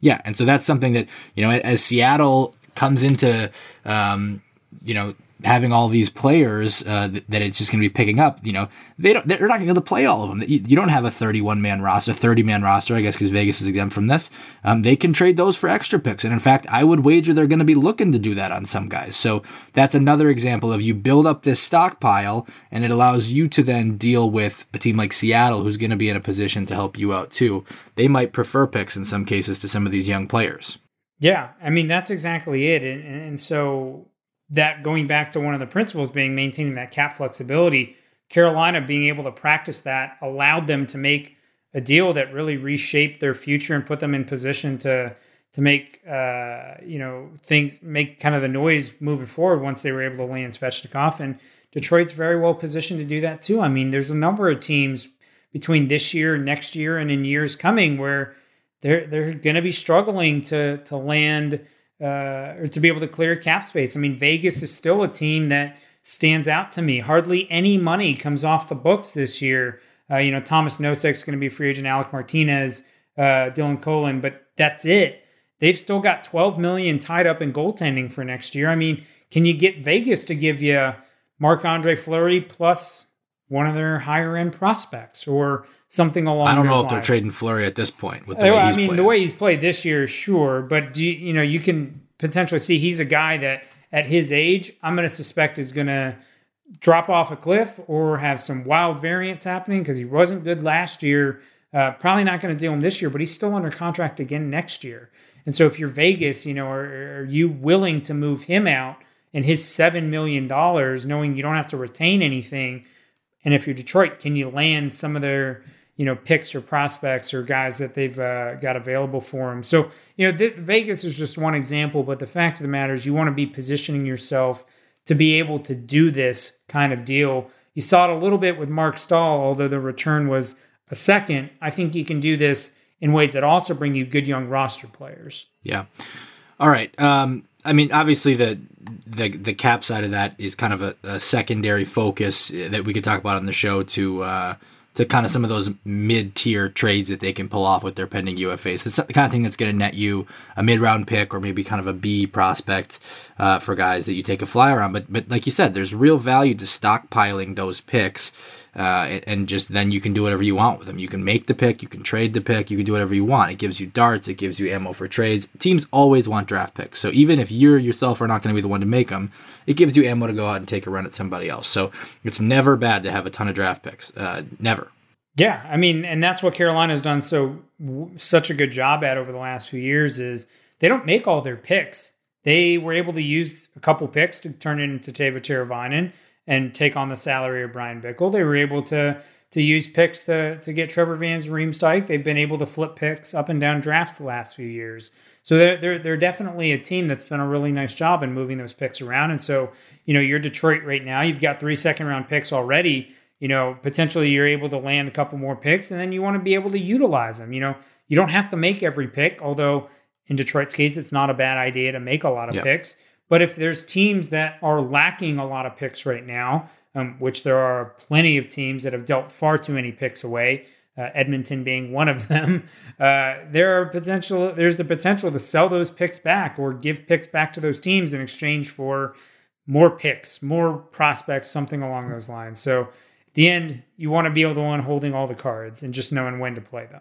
S1: yeah, and so that's something that you know as Seattle comes into um, you know having all these players uh, that, that, it's just going to be picking up, you know, they don't, they're not going to be able to play all of them. You, you don't have a 31 man roster, 30 man roster, I guess, because Vegas is exempt from this. Um, they can trade those for extra picks. And in fact, I would wager they're going to be looking to do that on some guys. So that's another example of you build up this stockpile and it allows you to then deal with a team like Seattle, who's going to be in a position to help you out too. They might prefer picks in some cases to some of these young players.
S2: Yeah, I mean that's exactly it, and, and so that going back to one of the principles being maintaining that cap flexibility, Carolina being able to practice that allowed them to make a deal that really reshaped their future and put them in position to to make uh, you know things make kind of the noise moving forward once they were able to land Svechnikov and Detroit's very well positioned to do that too. I mean, there's a number of teams between this year, next year, and in years coming where they're they're going to be struggling to to land uh, or to be able to clear cap space. I mean, Vegas is still a team that stands out to me. Hardly any money comes off the books this year. Uh, you know, Tomas Nosek's going to be free agent, Alec Martinez, uh, Dylan Coghlan, but that's it. They've still got 12 million tied up in goaltending for next year. I mean, can you get Vegas to give you Marc Andre Fleury plus one of their higher end prospects or something along.
S1: I don't know if
S2: lines.
S1: they're trading Fleury at this point with the way
S2: I
S1: he's
S2: mean,
S1: played.
S2: the way he's played this year, sure, but do you, you know you can potentially see he's a guy that at his age, I'm going to suspect is going to drop off a cliff or have some wild variance happening because he wasn't good last year. Uh, probably not going to deal him this year, but he's still under contract again next year. And so if you're Vegas, you know, are, are you willing to move him out and his seven million dollars, knowing you don't have to retain anything? And if you're Detroit, can you land some of their you know picks or prospects or guys that they've uh, got available for them? So you know th- Vegas is just one example, but the fact of the matter is you want to be positioning yourself to be able to do this kind of deal. You saw it a little bit with Marc Staal, although the return was a second. I think you can do this in ways that also bring you good young roster players.
S1: Yeah. All right. Um, I mean, obviously the the the cap side of that is kind of a, a secondary focus that we could talk about on the show to uh, to kind of some of those mid tier trades that they can pull off with their pending UFAs. It's the kind of thing that's going to net you a mid round pick or maybe kind of a B prospect uh, for guys that you take a flyer on. But but like you said, there's real value to stockpiling those picks. Uh, and, just then you can do whatever you want with them. You can make the pick, you can trade the pick, you can do whatever you want. It gives you darts, it gives you ammo for trades. Teams always want draft picks, so even if you yourself are not going to be the one to make them, it gives you ammo to go out and take a run at somebody else. So it's never bad to have a ton of draft picks. Uh, never.
S2: Yeah, I mean, and that's what Carolina's done so such a good job at over the last few years is they don't make all their picks. They were able to use a couple picks to turn it into Teuvo Teravainen and take on the salary of Bryan Bickell. They were able to to use picks to to get Trevor Van Riemsdyk. They've been able to flip picks up and down drafts the last few years. So they're, they're they're definitely a team that's done a really nice job in moving those picks around. And so you know you're Detroit right now. You've got three second round picks already. You know potentially you're able to land a couple more picks, and then you want to be able to utilize them. You know you don't have to make every pick, although in Detroit's case it's not a bad idea to make a lot of picks. But if there's teams that are lacking a lot of picks right now, um, which there are plenty of teams that have dealt far too many picks away, uh, Edmonton being one of them, uh, there are potential. There's the potential to sell those picks back or give picks back to those teams in exchange for more picks, more prospects, something along those lines. So at the end, you want to be able one holding all the cards and just knowing when to play them.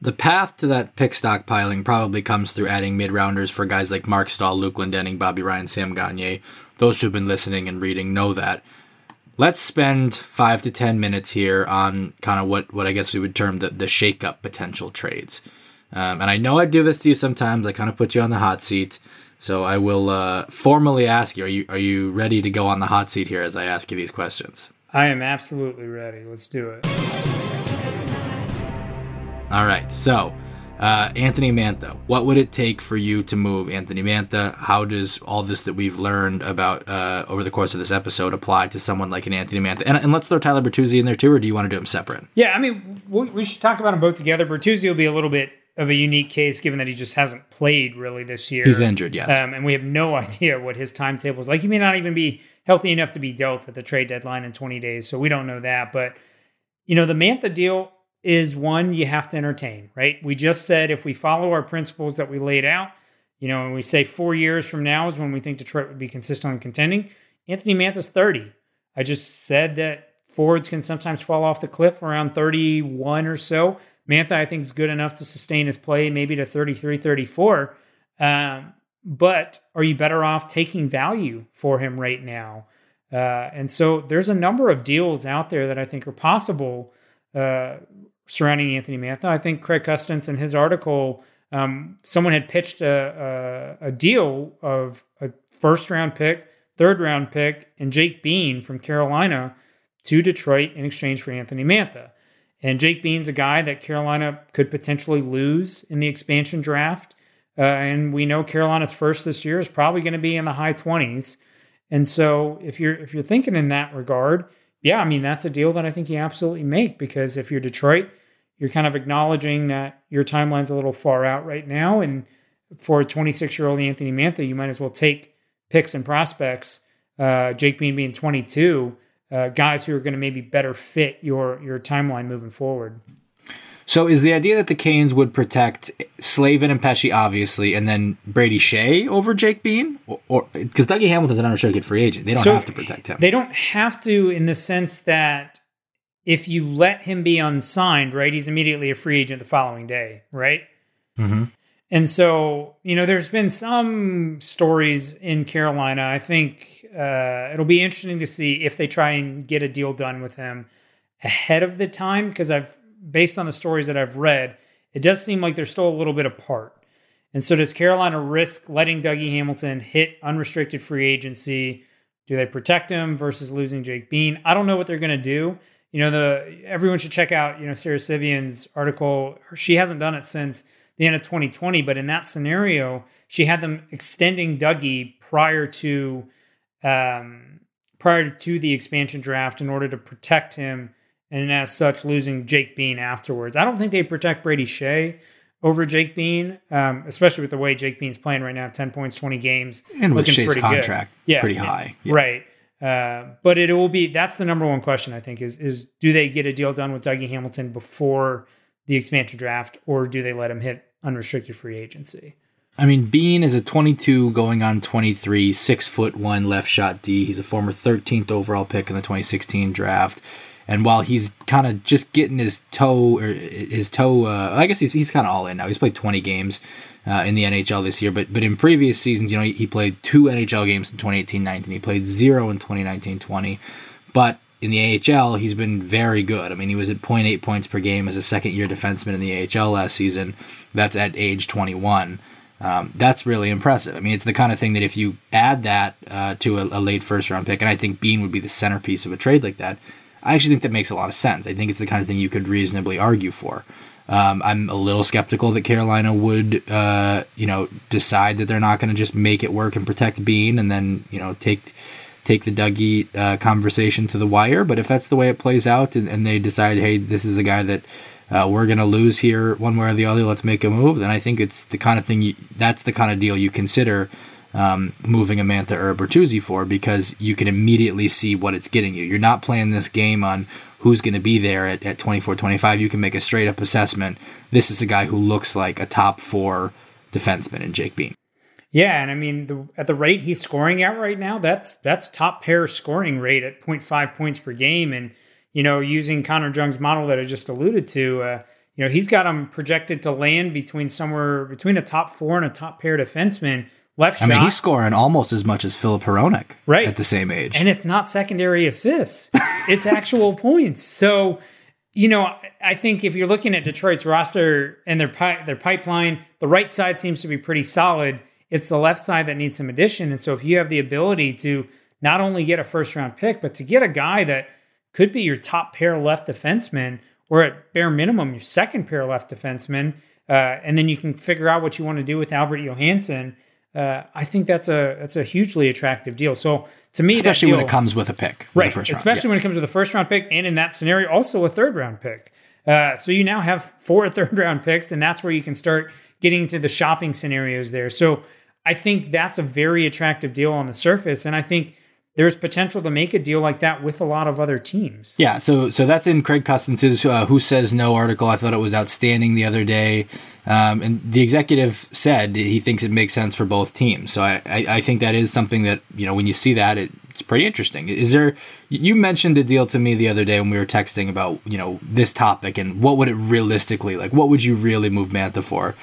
S1: The path to that pick stockpiling probably comes through adding mid rounders for guys like Marc Staal, Luke Glendening, Bobby Ryan, Sam Gagne. Those who've been listening and reading know that. Let's spend five to ten minutes here on kind of what, what I guess we would term the, the shake up potential trades. Um, and I know I do this to you sometimes. I kind of put you on the hot seat. So I will uh, formally ask you: Are you are you ready to go on the hot seat here as I ask you these questions?
S2: I am absolutely ready. Let's do it.
S1: All right. So Uh, Anthony Mantha, what would it take for you to move Anthony Mantha? How does all this that we've learned about uh, over the course of this episode apply to someone like an Anthony Mantha? And, and, let's throw Tyler Bertuzzi in there too, or do you want to do them separate?
S2: Yeah, I mean, we, we should talk about them both together. Bertuzzi will be a little bit of a unique case given that he just hasn't played really this year.
S1: He's injured, yes.
S2: Um, and we have no idea what his timetable is like. He may not even be healthy enough to be dealt at the trade deadline in 20 days. So we don't know that. But, you know, the Mantha deal, is one you have to entertain, right? We just said if we follow our principles that we laid out, you know, and we say four years from now is when we think Detroit would be consistent on contending. Anthony Mantha's 30. I just said that forwards can sometimes fall off the cliff around 31 or so. Mantha, I think, is good enough to sustain his play, maybe to 33, 34. Um, but are you better off taking value for him right now? Uh, and so there's a number of deals out there that I think are possible uh, surrounding Anthony Mantha. I think Craig Custance in his article, um, someone had pitched a, a, a, deal of a first round pick, third round pick, and Jake Bean from Carolina to Detroit in exchange for Anthony Mantha. And Jake Bean's a guy that Carolina could potentially lose in the expansion draft. Uh, and we know Carolina's first this year is probably going to be in the high 20s. And so if you're if you're thinking in that regard, yeah, I mean, that's a deal that I think you absolutely make because if you're Detroit, you're kind of acknowledging that your timeline's a little far out right now. And for a 26 year old Anthony Mantha, you might as well take picks and prospects, uh, Jake Bean being 22, uh, guys who are going to maybe better fit your, your timeline moving forward.
S1: So is the idea that the Canes would protect Slavin and Pesce, obviously, and then Brady Skjei over Jake Bean, or because Dougie Hamilton's an unrestricted free agent, they don't so have to protect him.
S2: They don't have to, in the sense that if you let him be unsigned, right, he's immediately a free agent the following day, right?
S1: Mm-hmm.
S2: And so, you know, there's been some stories in Carolina. I think uh, it'll be interesting to see if they try and get a deal done with him ahead of the time because I've based on the stories that I've read, it does seem like they're still a little bit apart. And so does Carolina risk letting Dougie Hamilton hit unrestricted free agency? Do they protect him versus losing Jake Bean? I don't know what they're going to do. You know, the everyone should check out, you know, Sara Civian's article. She hasn't done it since the end of 2020, but in that scenario, she had them extending Dougie prior to um, prior to the expansion draft in order to protect him and as such losing Jake Bean afterwards. I don't think they protect Brady Skjei over Jake Bean, um, especially with the way Jake Bean's playing right now 10 points, 20 games.
S1: And with Skjei's contract yeah, pretty high.
S2: Yeah. Right. Uh, but it will be that's the number one question I think is is do they get a deal done with Dougie Hamilton before the expansion draft or do they let him hit unrestricted free agency?
S1: I mean, Bean is a 22 going on 23, six foot one left shot D. He's a former 13th overall pick in the 2016 draft. And while he's kind of just getting his toe or his toe, uh, I guess he's he's kind of all in now. He's played 20 games uh, in the NHL this year, but but in previous seasons, you know, he, he played two NHL games in 2018-19. He played zero in 2019-20, but in the AHL, he's been very good. I mean, he was at 0.8 points per game as a second year defenseman in the AHL last season. That's at age 21. Um, that's really impressive. I mean, it's the kind of thing that if you add that uh, to a, a, late first round pick, and I think Bean would be the centerpiece of a trade like that, I actually think that makes a lot of sense. I think it's the kind of thing you could reasonably argue for. Um, I'm a little skeptical that Carolina would, uh, you know, decide that they're not going to just make it work and protect Bean, and then you know take take the Dougie uh, conversation to the wire. But if that's the way it plays out, and, and they decide, hey, this is a guy that uh, we're going to lose here one way or the other, let's make a move, then I think it's the kind of thing you, that's the kind of deal you consider um, moving a Mantha or Bertuzzi for because you can immediately see what it's getting you. You're not playing this game on who's going to be there at, at 24 25. You can make a straight up assessment. This is a guy who looks like a top four defenseman in Jake Bean.
S2: Yeah, and I mean, the, at the rate he's scoring at right now, that's that's top pair scoring rate at 0.5 points per game. And you know, using Connor Jung's model that I just alluded to, uh, you know, he's got him projected to land between somewhere between a top four and a top pair defenseman left
S1: I
S2: shot.
S1: mean, he's scoring almost as much as Filip Hronek
S2: right.
S1: at the same age.
S2: And it's not secondary assists, it's actual points. So, you know, I think if you're looking at Detroit's roster and their pi- their pipeline, the right side seems to be pretty solid. It's the left side that needs some addition. And so if you have the ability to not only get a first round pick, but to get a guy that could be your top pair left defenseman or at bare minimum your second pair left defenseman, uh, and then you can figure out what you want to do with Albert Johansson. Uh, I think that's a that's a hugely attractive deal. So to me,
S1: especially
S2: deal,
S1: when it comes with a pick,
S2: right? especially when it comes with a first round pick, and in that scenario, also a third round pick. Uh, so you now have four third round picks, and that's where you can start getting into the shopping scenarios there. So I think that's a very attractive deal on the surface, and I think there's potential to make a deal like that with a lot of other teams.
S1: Yeah, so so that's in Craig Custance's uh, "Who Says No" article. I thought it was outstanding the other day, um, and the executive said he thinks it makes sense for both teams. So I, I, I think that is something that you know when you see that it, it's pretty interesting. Is there? You mentioned a deal to me the other day when we were texting about you know this topic and what would it realistically like? What would you really move Mantha for?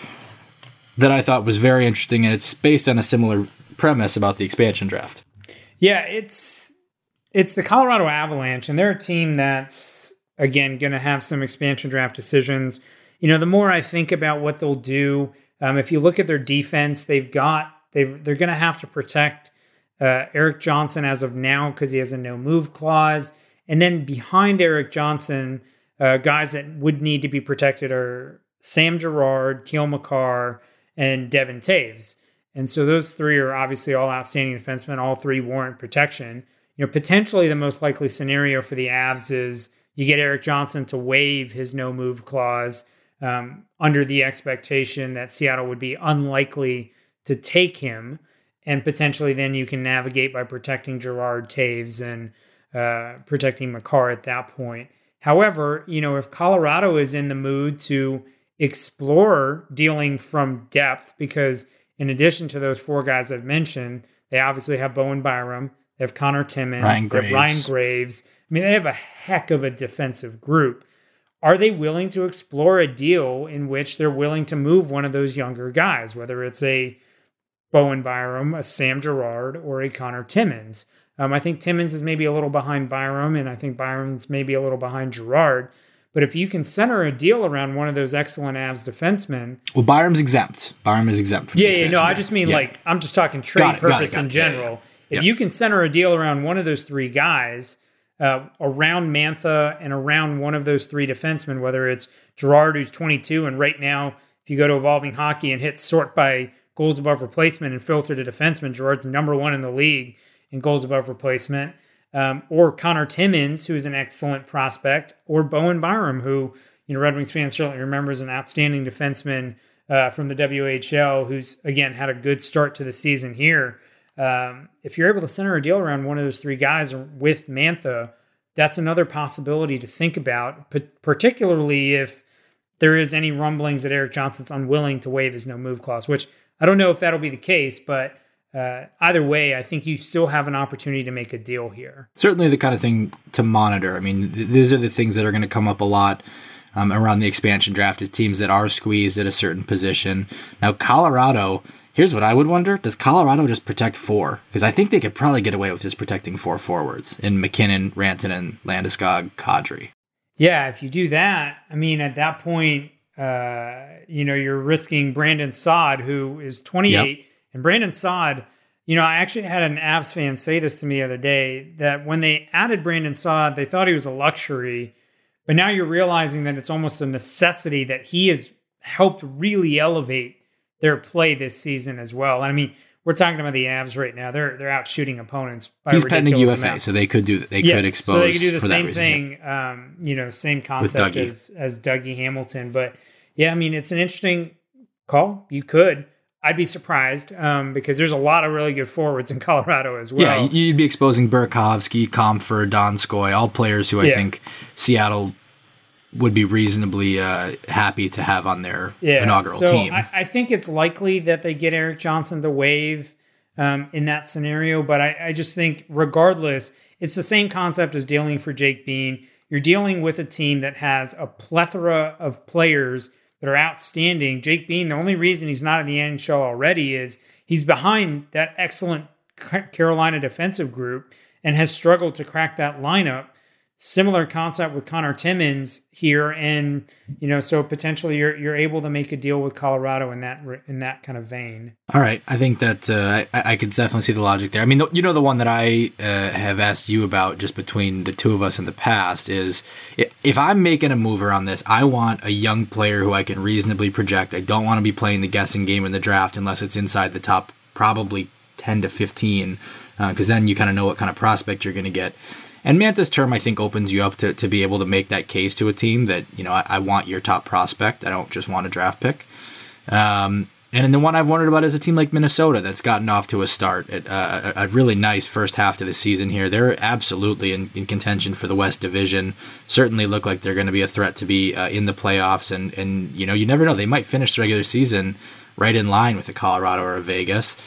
S1: That I thought was very interesting, and it's based on a similar premise about the expansion draft.
S2: Yeah, it's it's the Colorado Avalanche, and they're a team that's again going to have some expansion draft decisions. You know, the more I think about what they'll do, um, if you look at their defense, they've got they they're going to have to protect uh, Erik Johnson as of now because he has a no move clause, and then behind Erik Johnson, uh, guys that would need to be protected are Sam Girard, Cale Makar, and Devin Toews. And so those three are obviously all outstanding defensemen. All three warrant protection. You know, potentially the most likely scenario for the Avs is you get Erik Johnson to waive his no move clause um, under the expectation that Seattle would be unlikely to take him. And potentially then you can navigate by protecting Girard Toews and uh, protecting Makar at that point. However, you know, if Colorado is in the mood to explore dealing from depth, because in addition to those four guys I've mentioned, they obviously have Bowen Byram, they have Connor Timmins,
S1: Ryan
S2: they
S1: Graves.
S2: have Ryan Graves. I mean, they have a heck of a defensive group. Are they willing to explore a deal in which they're willing to move one of those younger guys, whether it's a Bowen Byram, a Sam Girard, or a Connor Timmins? Um, I think Timmins is maybe a little behind Byram, and I think Byram's maybe a little behind Girard. But if you can center a deal around one of those excellent Avs defensemen,
S1: well, Byram's exempt. Byram is exempt. From
S2: yeah, yeah, no, I just mean
S1: yeah.
S2: like I'm just talking trade
S1: Got it, got it,
S2: purpose
S1: got
S2: in
S1: it. Yeah,
S2: general.
S1: yeah,
S2: If you can center a deal around one of those three guys, uh, around Mantha and around one of those three defensemen, whether it's Girard, who's 22, and right now, if you go to Evolving Hockey and hit sort by goals above replacement and filter to defenseman, Girard's number one in the league in goals above replacement. Um, or Connor Timmins, who is an excellent prospect, or Bowen Byram, who you know Red Wings fans certainly remember as an outstanding defenseman uh, from the WHL, who's again had a good start to the season here. Um, if you're able to center a deal around one of those three guys with Mantha, that's another possibility to think about, particularly if there is any rumblings that Erik Johnson's unwilling to waive his no move clause, which I don't know if that'll be the case, but uh, either way, I think you still have an opportunity to make a deal here.
S1: certainly the kind of thing to monitor. I mean, th- these are the things that are going to come up a lot um, around the expansion draft is teams that are squeezed at a certain position. Now, Colorado, here's what I would wonder: Does Colorado just protect four? Because I think they could probably get away with just protecting four forwards in MacKinnon, Rantanen, Landeskog, Kadri.
S2: Yeah, if you do that, I mean, at that point, uh, you know, you're risking Brandon Saad, who is 28, and Brandon Saad. You know, I actually had an Avs fan say this to me the other day that when they added Brandon Saad, they thought he was a luxury, but now you're realizing that it's almost a necessity that he has helped really elevate their play this season as well. And I mean, we're talking about the Avs right now; they're they're out shooting opponents. By
S1: He's pending UFA,
S2: amount.
S1: so they could do that. They
S2: Yes,
S1: could expose.
S2: So they could do the same
S1: reason, yeah.
S2: thing, um, you know, same concept as as Dougie Hamilton. But yeah, I mean, it's an interesting call. You could. I'd be surprised um, because there's a lot of really good forwards in Colorado as well.
S1: yeah, you'd be exposing Burakovsky, Compher, Donskoy, all players who I
S2: Yeah.
S1: think Seattle would be reasonably uh, happy to have on their inaugural
S2: so
S1: team.
S2: I, I think it's likely that they get Erik Johnson to wave um, in that scenario, but I, I just think regardless, it's the same concept as dealing for Jake Bean. You're dealing with a team that has a plethora of players that are outstanding. Jake Bean, the only reason he's not in the NHL already is he's behind that excellent Carolina defensive group and has struggled to crack that lineup. Similar concept with Connor Timmins here, and you know, so potentially you're you're able to make a deal with Colorado in that in that kind of vein.
S1: All right, I think that uh, I, I could definitely see the logic there. I mean, you know, the one that I uh, have asked you about just between the two of us in the past is if I'm making a mover on this, I want a young player who I can reasonably project. I don't want to be playing the guessing game in the draft unless it's inside the top probably ten to fifteen, because uh, then you kind of know what kind of prospect you're going to get. And Mantha's term, I think, opens you up to, to be able to make that case to a team that, you know, I, I want your top prospect. I don't just want a draft pick. Um, and the one I've wondered about is a team like Minnesota that's gotten off to a start, at, uh, a really nice first half to the season here. They're absolutely in, in contention for the West Division. Certainly look like they're going to be a threat to be uh, in the playoffs. And, and, you know, you never know. They might finish the regular season right in line with a Colorado or a Vegas.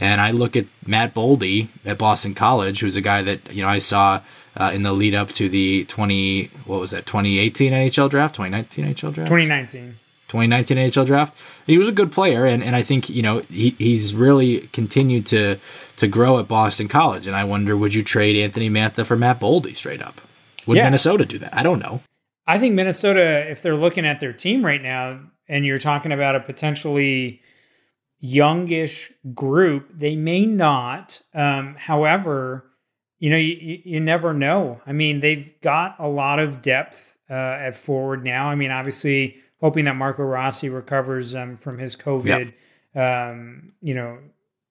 S1: And I look at Matt Boldy at Boston College, who's a guy that you know I saw uh, in the lead up to the twenty what was that 2018 NHL draft, 2019 NHL draft,
S2: 2019.
S1: 2019 NHL draft. He was a good player, and, and I think you know he, he's really continued to to grow at Boston College. And I wonder, would you trade Anthony Mantha for Matt Boldy straight up? Would yeah. Minnesota do that? I don't know.
S2: I think Minnesota, if they're looking at their team right now, and you're talking about a potentially youngish group. They may not. Um, however, you know, you, you never know. I mean, they've got a lot of depth uh, at forward now. I mean, obviously, hoping that Marco Rossi recovers um, from his COVID, yep. um, you know,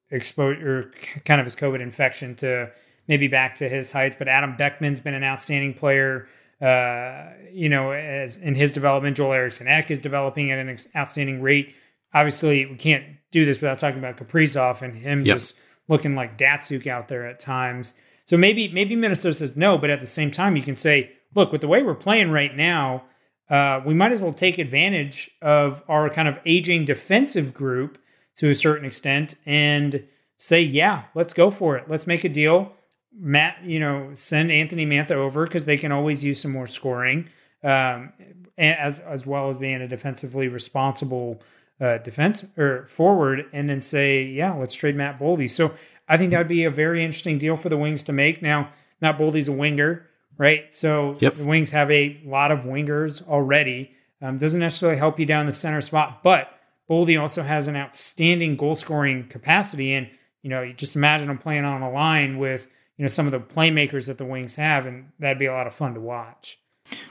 S2: exposure, kind of his COVID infection to maybe back to his heights. But Adam Beckman's been an outstanding player. Uh, you know, as in his development, Joel Eriksson Ek is developing at an outstanding rate. Obviously, we can't do this without talking about Kaprizov and him yep. just looking like Datsyuk out there at times. So maybe maybe Minnesota says no, but at the same time, you can say, look, with the way we're playing right now, uh, we might as well take advantage of our kind of aging defensive group to a certain extent and say, yeah, let's go for it. Let's make a deal. Matt, you know, send Anthony Mantha over because they can always use some more scoring, um, as as well as being a defensively responsible uh, defense or forward and then say, yeah, let's trade Matt Boldy. So I think that would be a very interesting deal for the Wings to make. Now, Matt Boldy's a winger, right? So yep. the Wings have a lot of wingers already. Um, doesn't necessarily help you down the center spot, but Boldy also has an outstanding goal scoring capacity. And, you know, you just imagine him playing on a line with, you know, some of the playmakers that the Wings have, and that'd be a lot of fun to watch.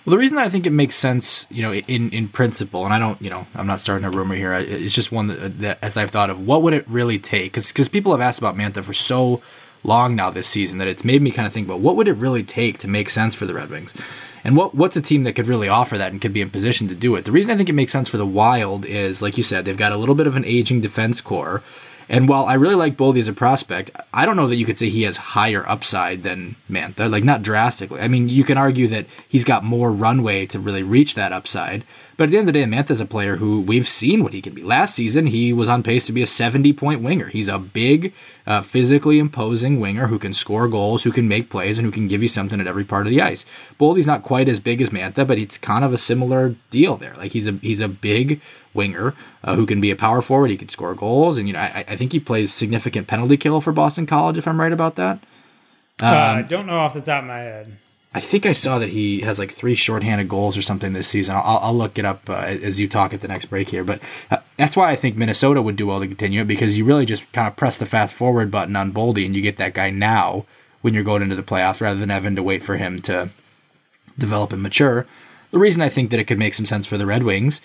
S1: Well, the reason I think it makes sense, you know, in in principle, and I don't, you know, I'm not starting a rumor here. It's just one that, that as I've thought of, what would it really take? Because people have asked about Mantha for so long now this season that it's made me kind of think about what would it really take to make sense for the Red Wings, and what what's a team that could really offer that and could be in position to do it. The reason I think it makes sense for the Wild is, like you said, they've got a little bit of an aging defense core. And while I really like Boldy as a prospect, I don't know that you could say he has higher upside than Mantha, like not drastically. I mean, you can argue that he's got more runway to really reach that upside. But at the end of the day, Mantha's a player who we've seen what he can be. Last season, he was on pace to be a 70 point winger. He's a big, uh, physically imposing winger who can score goals, who can make plays, and who can give you something at every part of the ice. Boldy's not quite as big as Mantha, but it's kind of a similar deal there. Like he's a he's a big winger uh, who can be a power forward. He can score goals, and you know I, I think he plays significant penalty kill for Boston College. If I'm right about that.
S2: Um, uh, I don't know off the top of my head.
S1: I think I saw that he has like three shorthanded goals or something this season. I'll, I'll look it up uh, as you talk at the next break here. But uh, that's why I think Minnesota would do well to continue it because you really just kind of press the fast forward button on Boldy and you get that guy now when you're going into the playoffs rather than having to wait for him to develop and mature. The reason I think that it could make some sense for the Red Wings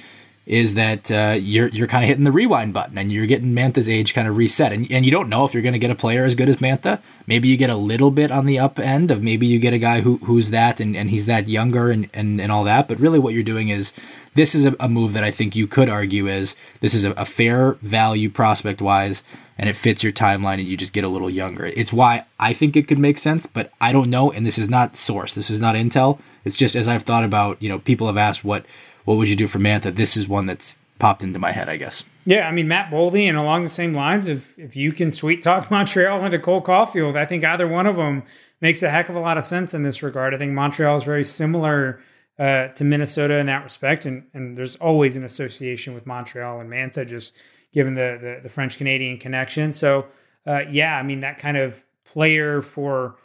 S1: is that uh, you're you're kind of hitting the rewind button and you're getting Mantha's age kind of reset, and and you don't know if you're going to get a player as good as Mantha. Maybe you get a little bit on the up end of maybe you get a guy who who's that and, and he's that younger and, and and all that. But really, what you're doing is this is a, a move that I think you could argue is this is a, a fair value prospect wise, and it fits your timeline, and you just get a little younger. It's why I think it could make sense, but I don't know. And this is not source. This is not intel. It's just as I've thought about. You know, people have asked what what would you do for Mantha? This is one that's popped into my head, I guess.
S2: Yeah, I mean Matt Boldy, and along the same lines, if if you can sweet talk Montreal into Cole Caufield, I think either one of them makes a heck of a lot of sense in this regard. I think Montreal is very similar uh, to Minnesota in that respect, and and there's always an association with Montreal and Mantha, just given the the, the French Canadian connection. So uh, yeah, I mean that kind of player for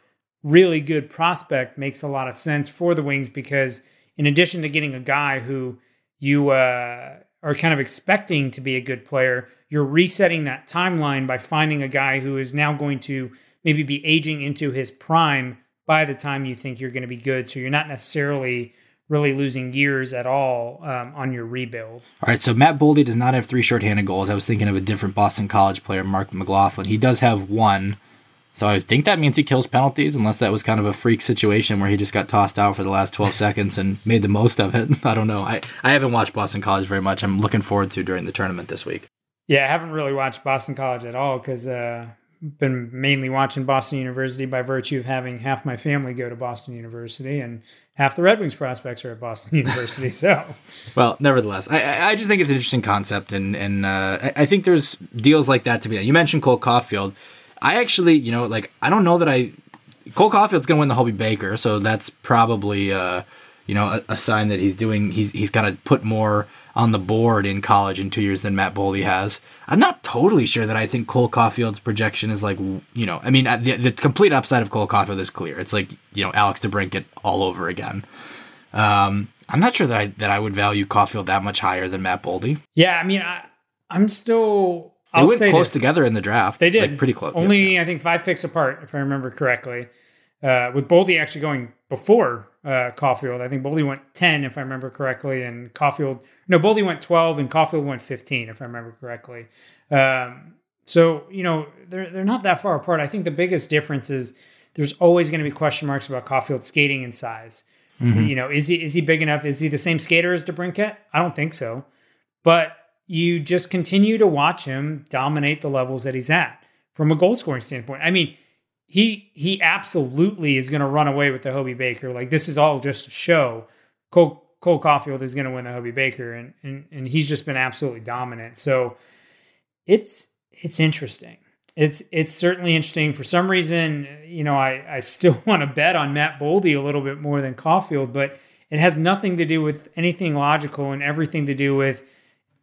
S2: really good prospect makes a lot of sense for the Wings because in addition to getting a guy who you uh, are kind of expecting to be a good player, you're resetting that timeline by finding a guy who is now going to maybe be aging into his prime by the time you think you're going to be good. So you're not necessarily really losing years at all um, on your rebuild.
S1: All right, so Matt Boldy does not have three shorthanded goals. I was thinking of a different Boston College player, Mark McLaughlin. He does have one. So I think that means he kills penalties, unless that was kind of a freak situation where he just got tossed out for the last 12 seconds and made the most of it. I don't know. I, I haven't watched Boston College very much. I'm looking forward to during the tournament this week.
S2: Yeah, I haven't really watched Boston College at all because uh, been mainly watching Boston University by virtue of having half my family go to Boston University and half the Red Wings prospects are at Boston University. So,
S1: well, nevertheless, I, I just think it's an interesting concept, and and uh, I, think there's deals like that to be done. You mentioned Cole Caufield. I actually, you know, like I don't know that I Cole Caufield's going to win the Hobey Baker, so that's probably uh, you know a, a sign that he's doing he's he's got to put more on the board in college in two years than Matt Boldy has. I'm not totally sure that I think Cole Caufield's projection is like, you know, I mean, uh, the, the complete upside of Cole Caufield is clear. It's like, you know, Alex DeBrincat all over again. Um, I'm not sure that I, that I would value Caufield that much higher than Matt Boldy.
S2: Yeah, I mean, I, I'm still.
S1: They
S2: I'll
S1: went
S2: say
S1: close
S2: this.
S1: together in the draft.
S2: They did
S1: like, pretty close.
S2: Only I think five picks apart, if I remember correctly. Uh, with Boldy actually going before uh, Caufield, I think Boldy went ten, if I remember correctly, and Caufield no, Boldy went twelve and Caufield went fifteen, if I remember correctly. Um, so you know they're they're not that far apart. I think the biggest difference is there's always going to be question marks about Caufield's skating and size.
S1: Mm-hmm.
S2: You know, is he is he big enough? Is he the same skater as DeBrincat? I don't think so. But you just continue to watch him dominate the levels that he's at from a goal scoring standpoint. I mean, he he absolutely is going to run away with the Hobey Baker. Like this is all just a show. Cole Cole Caufield is going to win the Hobey Baker, and and and he's just been absolutely dominant. So it's it's interesting. It's it's certainly interesting. For some reason, you know, I I still want to bet on Matt Boldy a little bit more than Caufield, but it has nothing to do with anything logical and everything to do with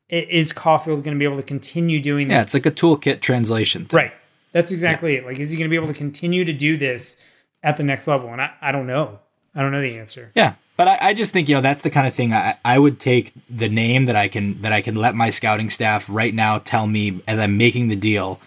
S2: is Caufield going to be able to continue doing this?
S1: Yeah, it's like a toolkit translation thing.
S2: Right. That's exactly yeah. it. Like, is he going to be able to continue to do this at the next level? And I, I don't know. I don't know the answer.
S1: Yeah. But I, I just think, you know, that's the kind of thing I, I would take the name that I can that I can let my scouting staff right now tell me as I'm making the deal.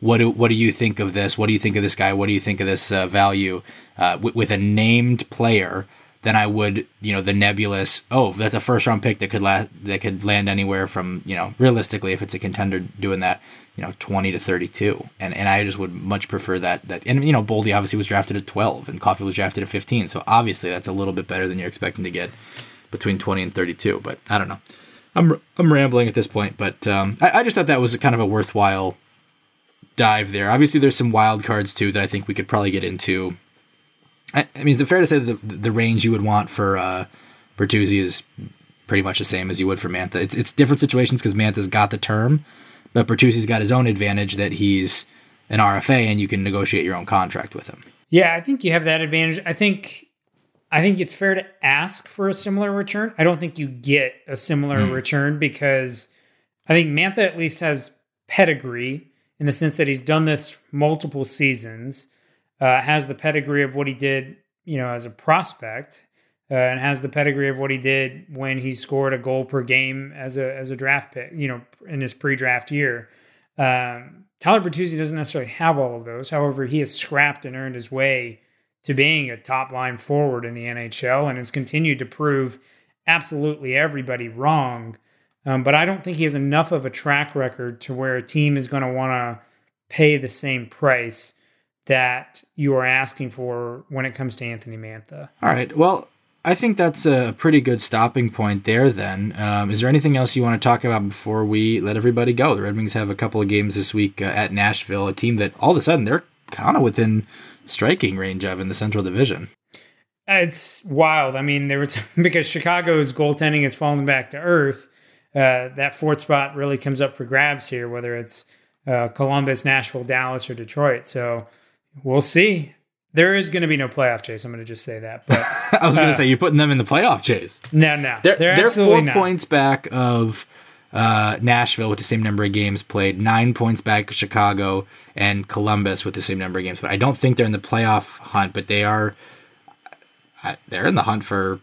S1: What do, what do you think of this? What do you think of this guy? What do you think of this uh, value uh, w- with a named player? Than I would, you know, the nebulous. Oh, that's a first round pick that could last, that could land anywhere from, you know, realistically, if it's a contender doing that, you know, twenty to thirty two, and and I just would much prefer that that. And you know, Boldy obviously was drafted at twelve, and Coffee was drafted at fifteen, so obviously that's a little bit better than you're expecting to get between twenty and thirty two. But I don't know. I'm I'm rambling at this point, but um, I, I just thought that was kind of a worthwhile dive there. Obviously, there's some wild cards too that I think we could probably get into. I, I mean, is it fair to say that the, the range you would want for uh, Bertuzzi is pretty much the same as you would for Mantha? It's it's different situations because Mantha's got the term, but Bertuzzi's got his own advantage that he's an RFA and you can negotiate your own contract with him.
S2: Yeah, I think you have that advantage. I think I think it's fair to ask for a similar return. I don't think you get a similar mm. return because I think Mantha at least has pedigree in the sense that he's done this multiple seasons, uh, has the pedigree of what he did, you know, as a prospect, uh, and has the pedigree of what he did when he scored a goal per game as a as a draft pick, you know, in his pre-draft year. Um, Tyler Bertuzzi doesn't necessarily have all of those. However, he has scrapped and earned his way to being a top line forward in the NHL and has continued to prove absolutely everybody wrong. Um, but I don't think he has enough of a track record to where a team is going to want to pay the same price that you are asking for when it comes to Anthony Mantha.
S1: All right. Well, I think that's a pretty good stopping point there. Then, um, is there anything else you want to talk about before we let everybody go? The Red Wings have a couple of games this week uh, at Nashville, a team that all of a sudden they're kind of within striking range of in the Central Division.
S2: It's wild. I mean, there was because Chicago's goaltending has fallen back to earth. Uh, that fourth spot really comes up for grabs here, whether it's uh, Columbus, Nashville, Dallas, or Detroit. So we'll see. There is going to be no playoff chase. I'm going to just say that. But
S1: I was going to say you're putting them in the playoff chase.
S2: No, no,
S1: they're,
S2: they're,
S1: they're four
S2: not.
S1: points back of uh, Nashville with the same number of games played, nine points back Chicago, and Columbus with the same number of games. But I don't think they're in the playoff hunt, but they are. Uh, they're in the hunt for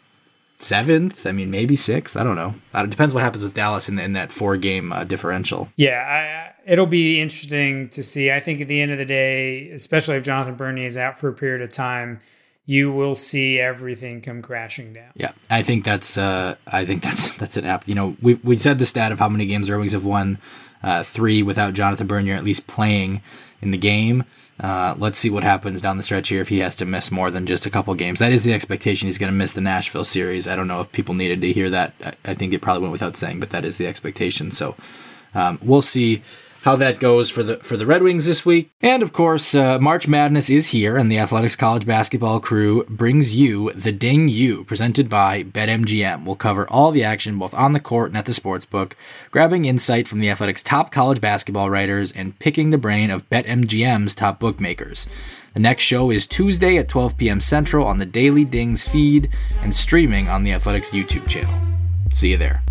S1: seventh. I mean, maybe sixth. I don't know. It depends what happens with Dallas in, the, in that four game uh, differential.
S2: Yeah, I, it'll be interesting to see. I think at the end of the day, especially if Jonathan Bernier is out for a period of time, you will see everything come crashing down.
S1: Yeah, I think that's uh, I think that's that's an apt. You know, we we said the stat of how many games Red Wings have won, uh, three without Jonathan Bernier at least playing in the game. Uh, let's see what happens down the stretch here if he has to miss more than just a couple games. That is the expectation. He's going to miss the Nashville series. I don't know if people needed to hear that. I, I think it probably went without saying, but that is the expectation. So um, we'll see how that goes for the for the Red Wings this week. And of course, uh, March Madness is here, and the Athletics College Basketball crew brings you the Ding U, presented by BetMGM. We'll cover all the action both on the court and at the sportsbook, grabbing insight from the Athletics' top college basketball writers and picking the brain of BetMGM's top bookmakers. The next show is Tuesday at 12 p.m. Central on the Daily Dings feed and streaming on the Athletics YouTube channel. See you there.